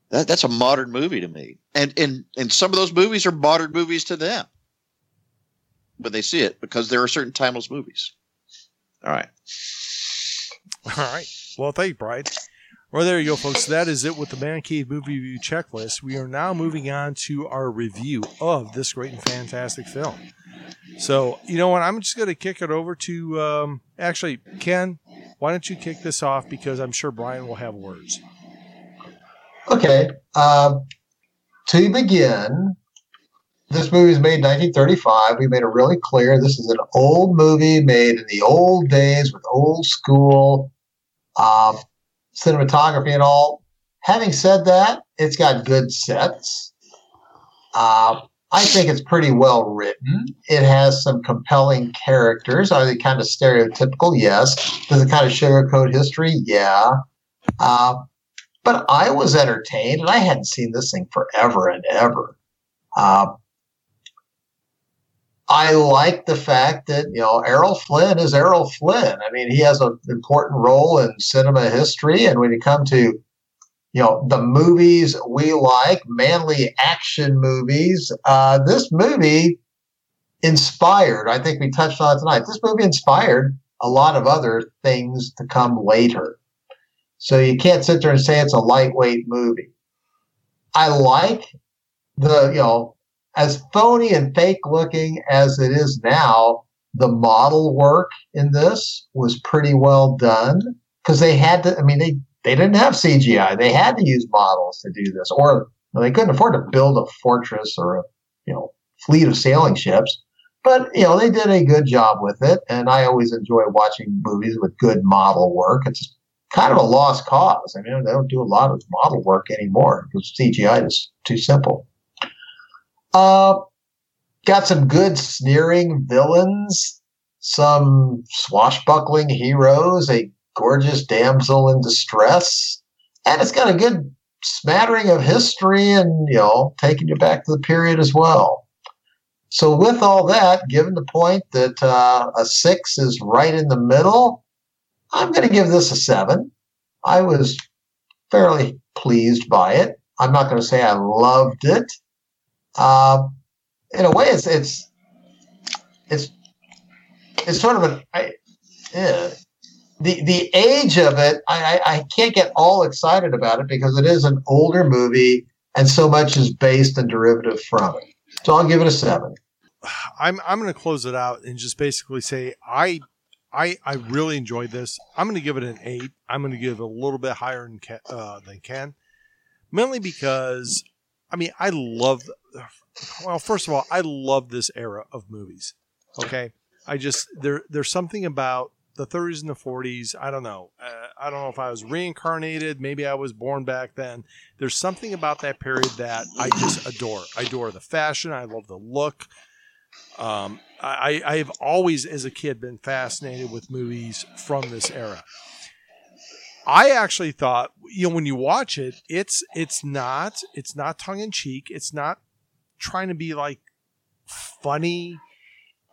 that, that's a modern movie to me. And, and, and some of those movies are modern movies to them. But they see it because there are certain timeless movies. All right. All right. Well, thank you, Brian. Well, there you go, folks. That is it with the Man Cave Movie Review Checklist. We are now moving on to our review of this great and fantastic film. So, you know what? I'm just going to kick it over to, um, actually, Ken, why don't you kick this off? Because I'm sure Brian will have words. Okay. Uh, to begin, this movie was made in 1935. We made it really clear this is an old movie made in the old days with old school uh, cinematography and all. Having said that, it's got good sets. Uh, I think it's pretty well written. It has some compelling characters. Are they kind of stereotypical? Yes. Does it kind of sugarcoat history? Yeah. Uh, but I was entertained, and I hadn't seen this thing forever and ever. Uh, I like the fact that you know Errol Flynn is Errol Flynn. I mean, he has an important role in cinema history, and when you come to you know the movies we like, manly action movies, uh, this movie inspired. I think we touched on it tonight. This movie inspired a lot of other things to come later. So you can't sit there and say it's a lightweight movie. I like the you know as phony and fake looking as it is now, the model work in this was pretty well done because they had to. I mean, they they didn't have CGI; they had to use models to do this, or they couldn't afford to build a fortress or a you know fleet of sailing ships. But you know, they did a good job with it, and I always enjoy watching movies with good model work. It's kind of a lost cause. I mean, they don't do a lot of model work anymore because CGI is too simple. Uh, got some good sneering villains, some swashbuckling heroes, a gorgeous damsel in distress, and it's got a good smattering of history and you know taking you back to the period as well. So with all that, given the point that uh, a six is right in the middle, I'm going to give this a seven. I was fairly pleased by it. I'm not going to say I loved it. Uh, in a way, it's it's it's it's sort of an I, yeah. The the age of it. I, I can't get all excited about it because it is an older movie and so much is based and derivative from it. So I'll give it a seven. I'm I'm going to close it out and just basically say I I I really enjoyed this. I'm going to give it an eight. I'm going to give it a little bit higher than Ken, uh, than Ken, mainly because I mean I love. Well, first of all, I love this era of movies. Okay, I just there there's something about the 30s and the 40s. I don't know. Uh, I don't know if I was reincarnated. Maybe I was born back then. There's something about that period that I just adore. I adore the fashion. I love the look. Um, I, I have always, as a kid, been fascinated with movies from this era. I actually thought, you know, when you watch it, it's it's not it's not tongue in cheek. It's not trying to be like funny.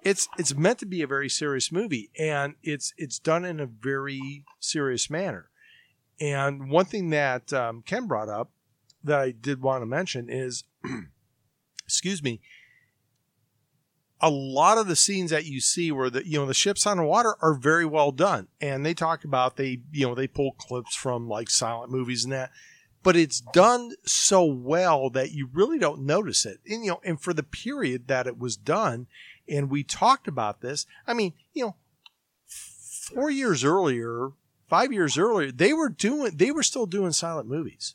It's it's meant to be a very serious movie, and it's it's done in a very serious manner. And one thing that um, Ken brought up that I did want to mention is, excuse me, a lot of the scenes that you see where the you know the ships on the water are very well done and they talk about they you know they pull clips from like silent movies and that but it's done so well that you really don't notice it and you know and for the period that it was done and we talked about this i mean you know 4 years earlier 5 years earlier they were doing they were still doing silent movies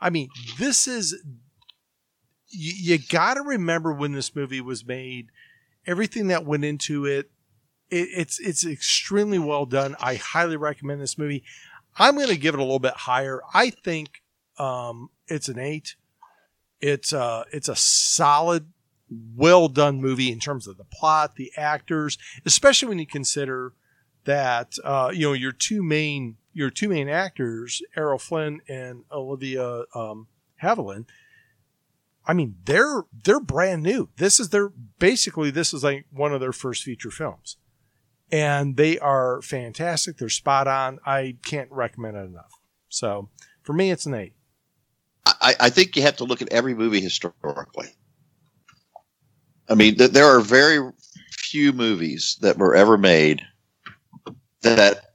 i mean this is you, you got to remember when this movie was made, everything that went into it, it. It's it's extremely well done. I highly recommend this movie. I'm going to give it a little bit higher. I think um, it's an eight. It's uh it's a solid, well done movie in terms of the plot, the actors, especially when you consider that uh, you know your two main your two main actors, Errol Flynn and Olivia um, Havilland I mean, they're they're brand new. This is their basically this is like one of their first feature films. And they are fantastic. They're spot on. I can't recommend it enough. So for me, it's an eight. I, I think you have to look at every movie historically. I mean, th- there are very few movies that were ever made that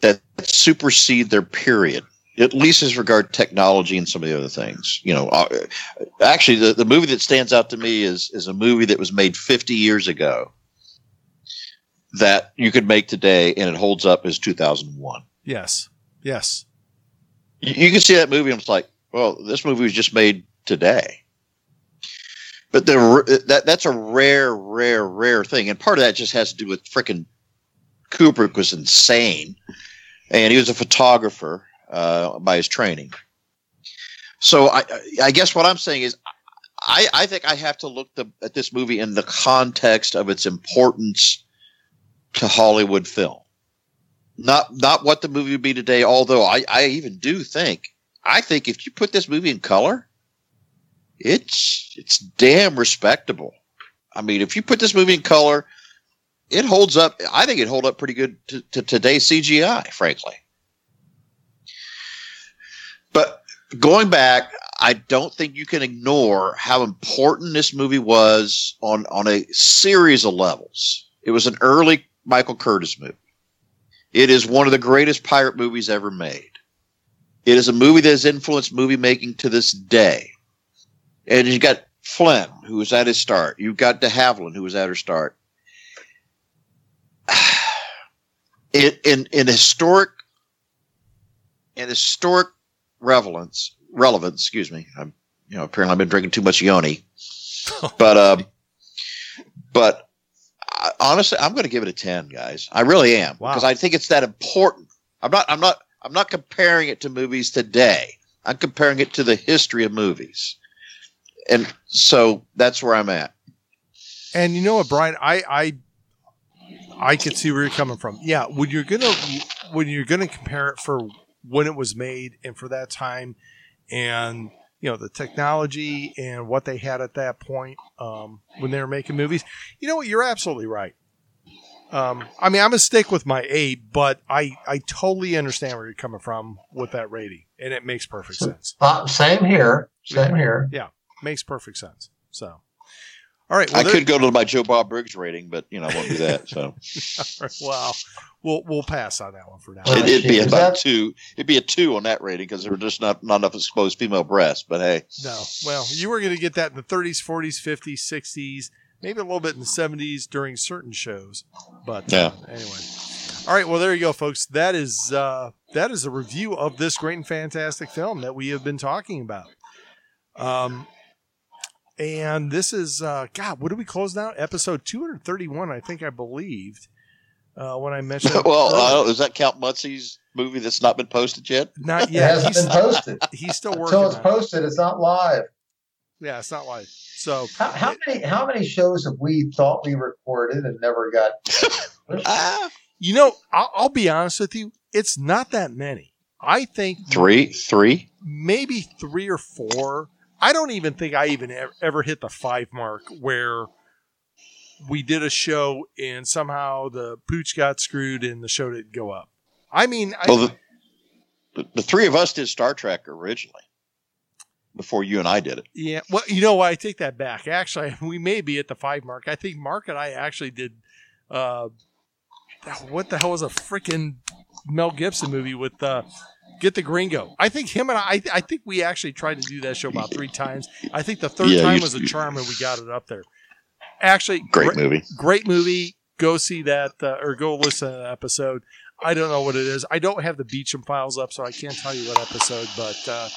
that supersede their period at least as regard technology and some of the other things. You know, uh, actually, the, the movie that stands out to me is is a movie that was made 50 years ago that you could make today and it holds up as 2001. Yes. Yes. You, you can see that movie and it's like, well, this movie was just made today. But the, that that's a rare, rare, rare thing, and part of that just has to do with freaking Kubrick was insane and he was a photographer uh, by his training. So I, I guess what I'm saying is, I, I think I have to look the, at this movie in the context of its importance to Hollywood film. Not not what the movie would be today. Although I, I even do think I think if you put this movie in color, it's it's damn respectable. I mean, if you put this movie in color, it holds up. I think it hold up pretty good to, to today's CGI, frankly. But going back, I don't think you can ignore how important this movie was on on a series of levels. It was an early Michael Curtiz movie. It is one of the greatest pirate movies ever made. It is a movie that has influenced movie making to this day. And you got Flynn, who was at his start. You've got de Havilland, who was at her start. In, in, in historic, in historic relevance, relevance, excuse me. I'm, you know, apparently I've been drinking too much yoni, but, um, but I, honestly, I'm going to give it a 10 guys. I really am because I think it's that important. I'm not, I'm not, I'm not comparing it to movies today. I'm comparing it to the history of movies. And so that's where I'm at. And you know what, Brian? I I I could see where you're coming from. Yeah, when you're gonna when you're gonna compare it for when it was made and for that time, and you know the technology and what they had at that point um, when they were making movies. You know what? You're absolutely right. Um, I mean, I'm gonna stick with my eight, but I I totally understand where you're coming from with that rating, and it makes perfect sense. Uh, same here. Same here. Yeah, makes perfect sense. So, all right. I could go to my Joe Bob Briggs rating, but you know I won't do that. So All right, well, we'll we'll pass on that one for now. it, it'd be Is about that- two. It'd be a two on that rating because there were just not not enough exposed female breasts. But hey, No, well, you were going to get that in the 30s, 40s, 50s, 60s, maybe a little bit in the 70s during certain shows. But uh, anyway, all right. Well, there you go, folks. That is uh, that is a review of this great and fantastic film that we have been talking about. Um, and this is uh, God. What do we close now? Episode 231, I think I believed. Uh, when I mentioned, well, earlier. I don't, does that count Muncie's movie that's not been posted yet? not It yet. hasn't He's, been posted. he's still working. Until it's on it. posted, it's not live. Yeah, it's not live. So How, how many how many shows have we thought we recorded and never got? Ah, You know, I'll, I'll be honest with you. It's not that many. I think three, three. maybe three or four. I don't even think I even ever, hit the five mark where we did a show and somehow the pooch got screwed and the show didn't go up. I mean, I, Well, the, the the three of us did Star Trek originally before you and I did it. yeah. Well, you know what? I take that back. Actually, we may be at the five mark. I think Mark and I actually did. Uh, what the hell was a freaking Mel Gibson movie with uh, Get the Gringo? I think him and I. I think we actually tried to do that show about three times. I think the third Yeah, time was a charm, and we got it up there. Actually, Great gre- movie. great movie. Go see that uh, or go listen to that episode. I don't know what it is. I don't have the Beecham files up, so I can't tell you what episode. But uh,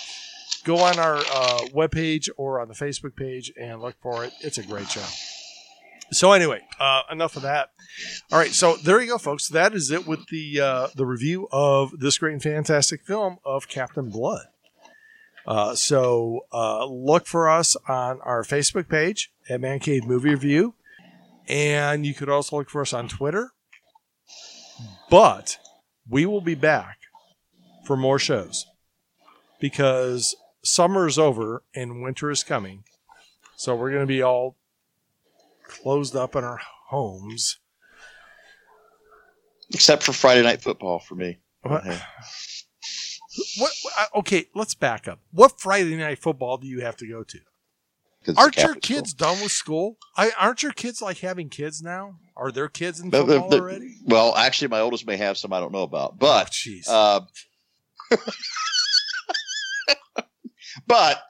go on our uh, webpage or on the Facebook page and look for it. It's a great show. So anyway, uh, enough of that. All right, so there you go, folks. That is it with the uh, the review of this great and fantastic film of Captain Blood. Uh, so uh, look for us on our Facebook page at Man Cave Movie Review, and you could also look for us on Twitter. But we will be back for more shows because summer is over and winter is coming. So we're going to be all closed up in our homes. Except for Friday Night Football for me. What? What? Okay, let's back up. What Friday night football do you have to go to? Aren't your kids done with school? I, aren't your kids like having kids now? Are there kids in school. Football the- already? Well, actually, my oldest may have some I don't know about, but Oh, uh, but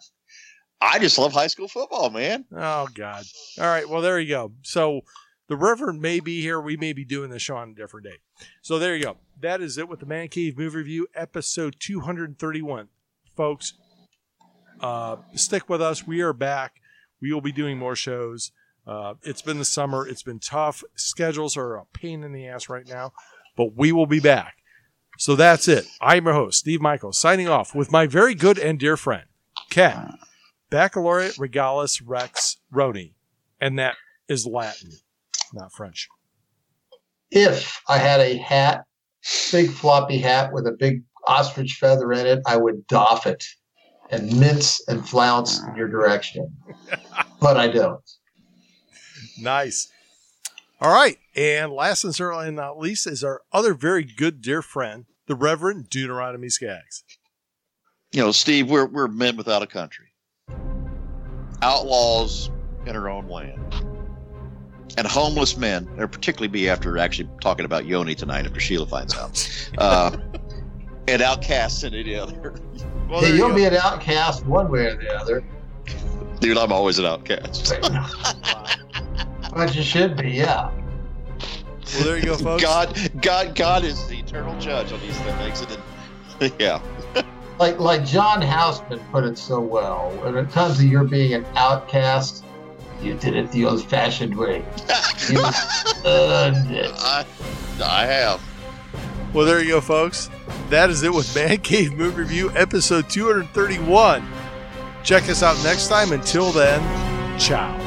I just love high school football, man. Oh God! All right, well there you go. So the Reverend may be here. We may be doing the show on a different day. So there you go. That is it with the Man Cave Movie Review, episode two hundred thirty-one, folks. Uh, stick with us. We are back. We will be doing more shows. Uh, it's been the summer. It's been tough. Schedules are a pain in the ass right now, but we will be back. So that's it. I'm your host, Steve Michael, signing off with my very good and dear friend, Ken, Baccalaureate Regalis Rex Roni. And that is Latin, not French. If I had a hat, big floppy hat with a big ostrich feather in it, I would doff it and mince and flounce in your direction. but I don't. Nice. All right. And last and certainly not least is our other very good dear friend, the Reverend Deuteronomy Skaggs. You know, Steve, we're we're men without a country, outlaws in our own land, and homeless men. Or particularly be after actually talking about Yoni tonight after Sheila finds out, uh, and outcasts in any other. Well, hey, you'll you be an outcast one way or the other. Dude, I'm always an outcast. but you should be, yeah. Well, there you go, folks. God, God, God is the eternal judge on these things. And yeah. Like, like John Houseman put it so well. When it comes to your being an outcast, you did it the old-fashioned way. You earned it. I, I have. Well, there you go, folks. That is it with Man Cave Movie Review, episode 231. Check us out next time. Until then, ciao.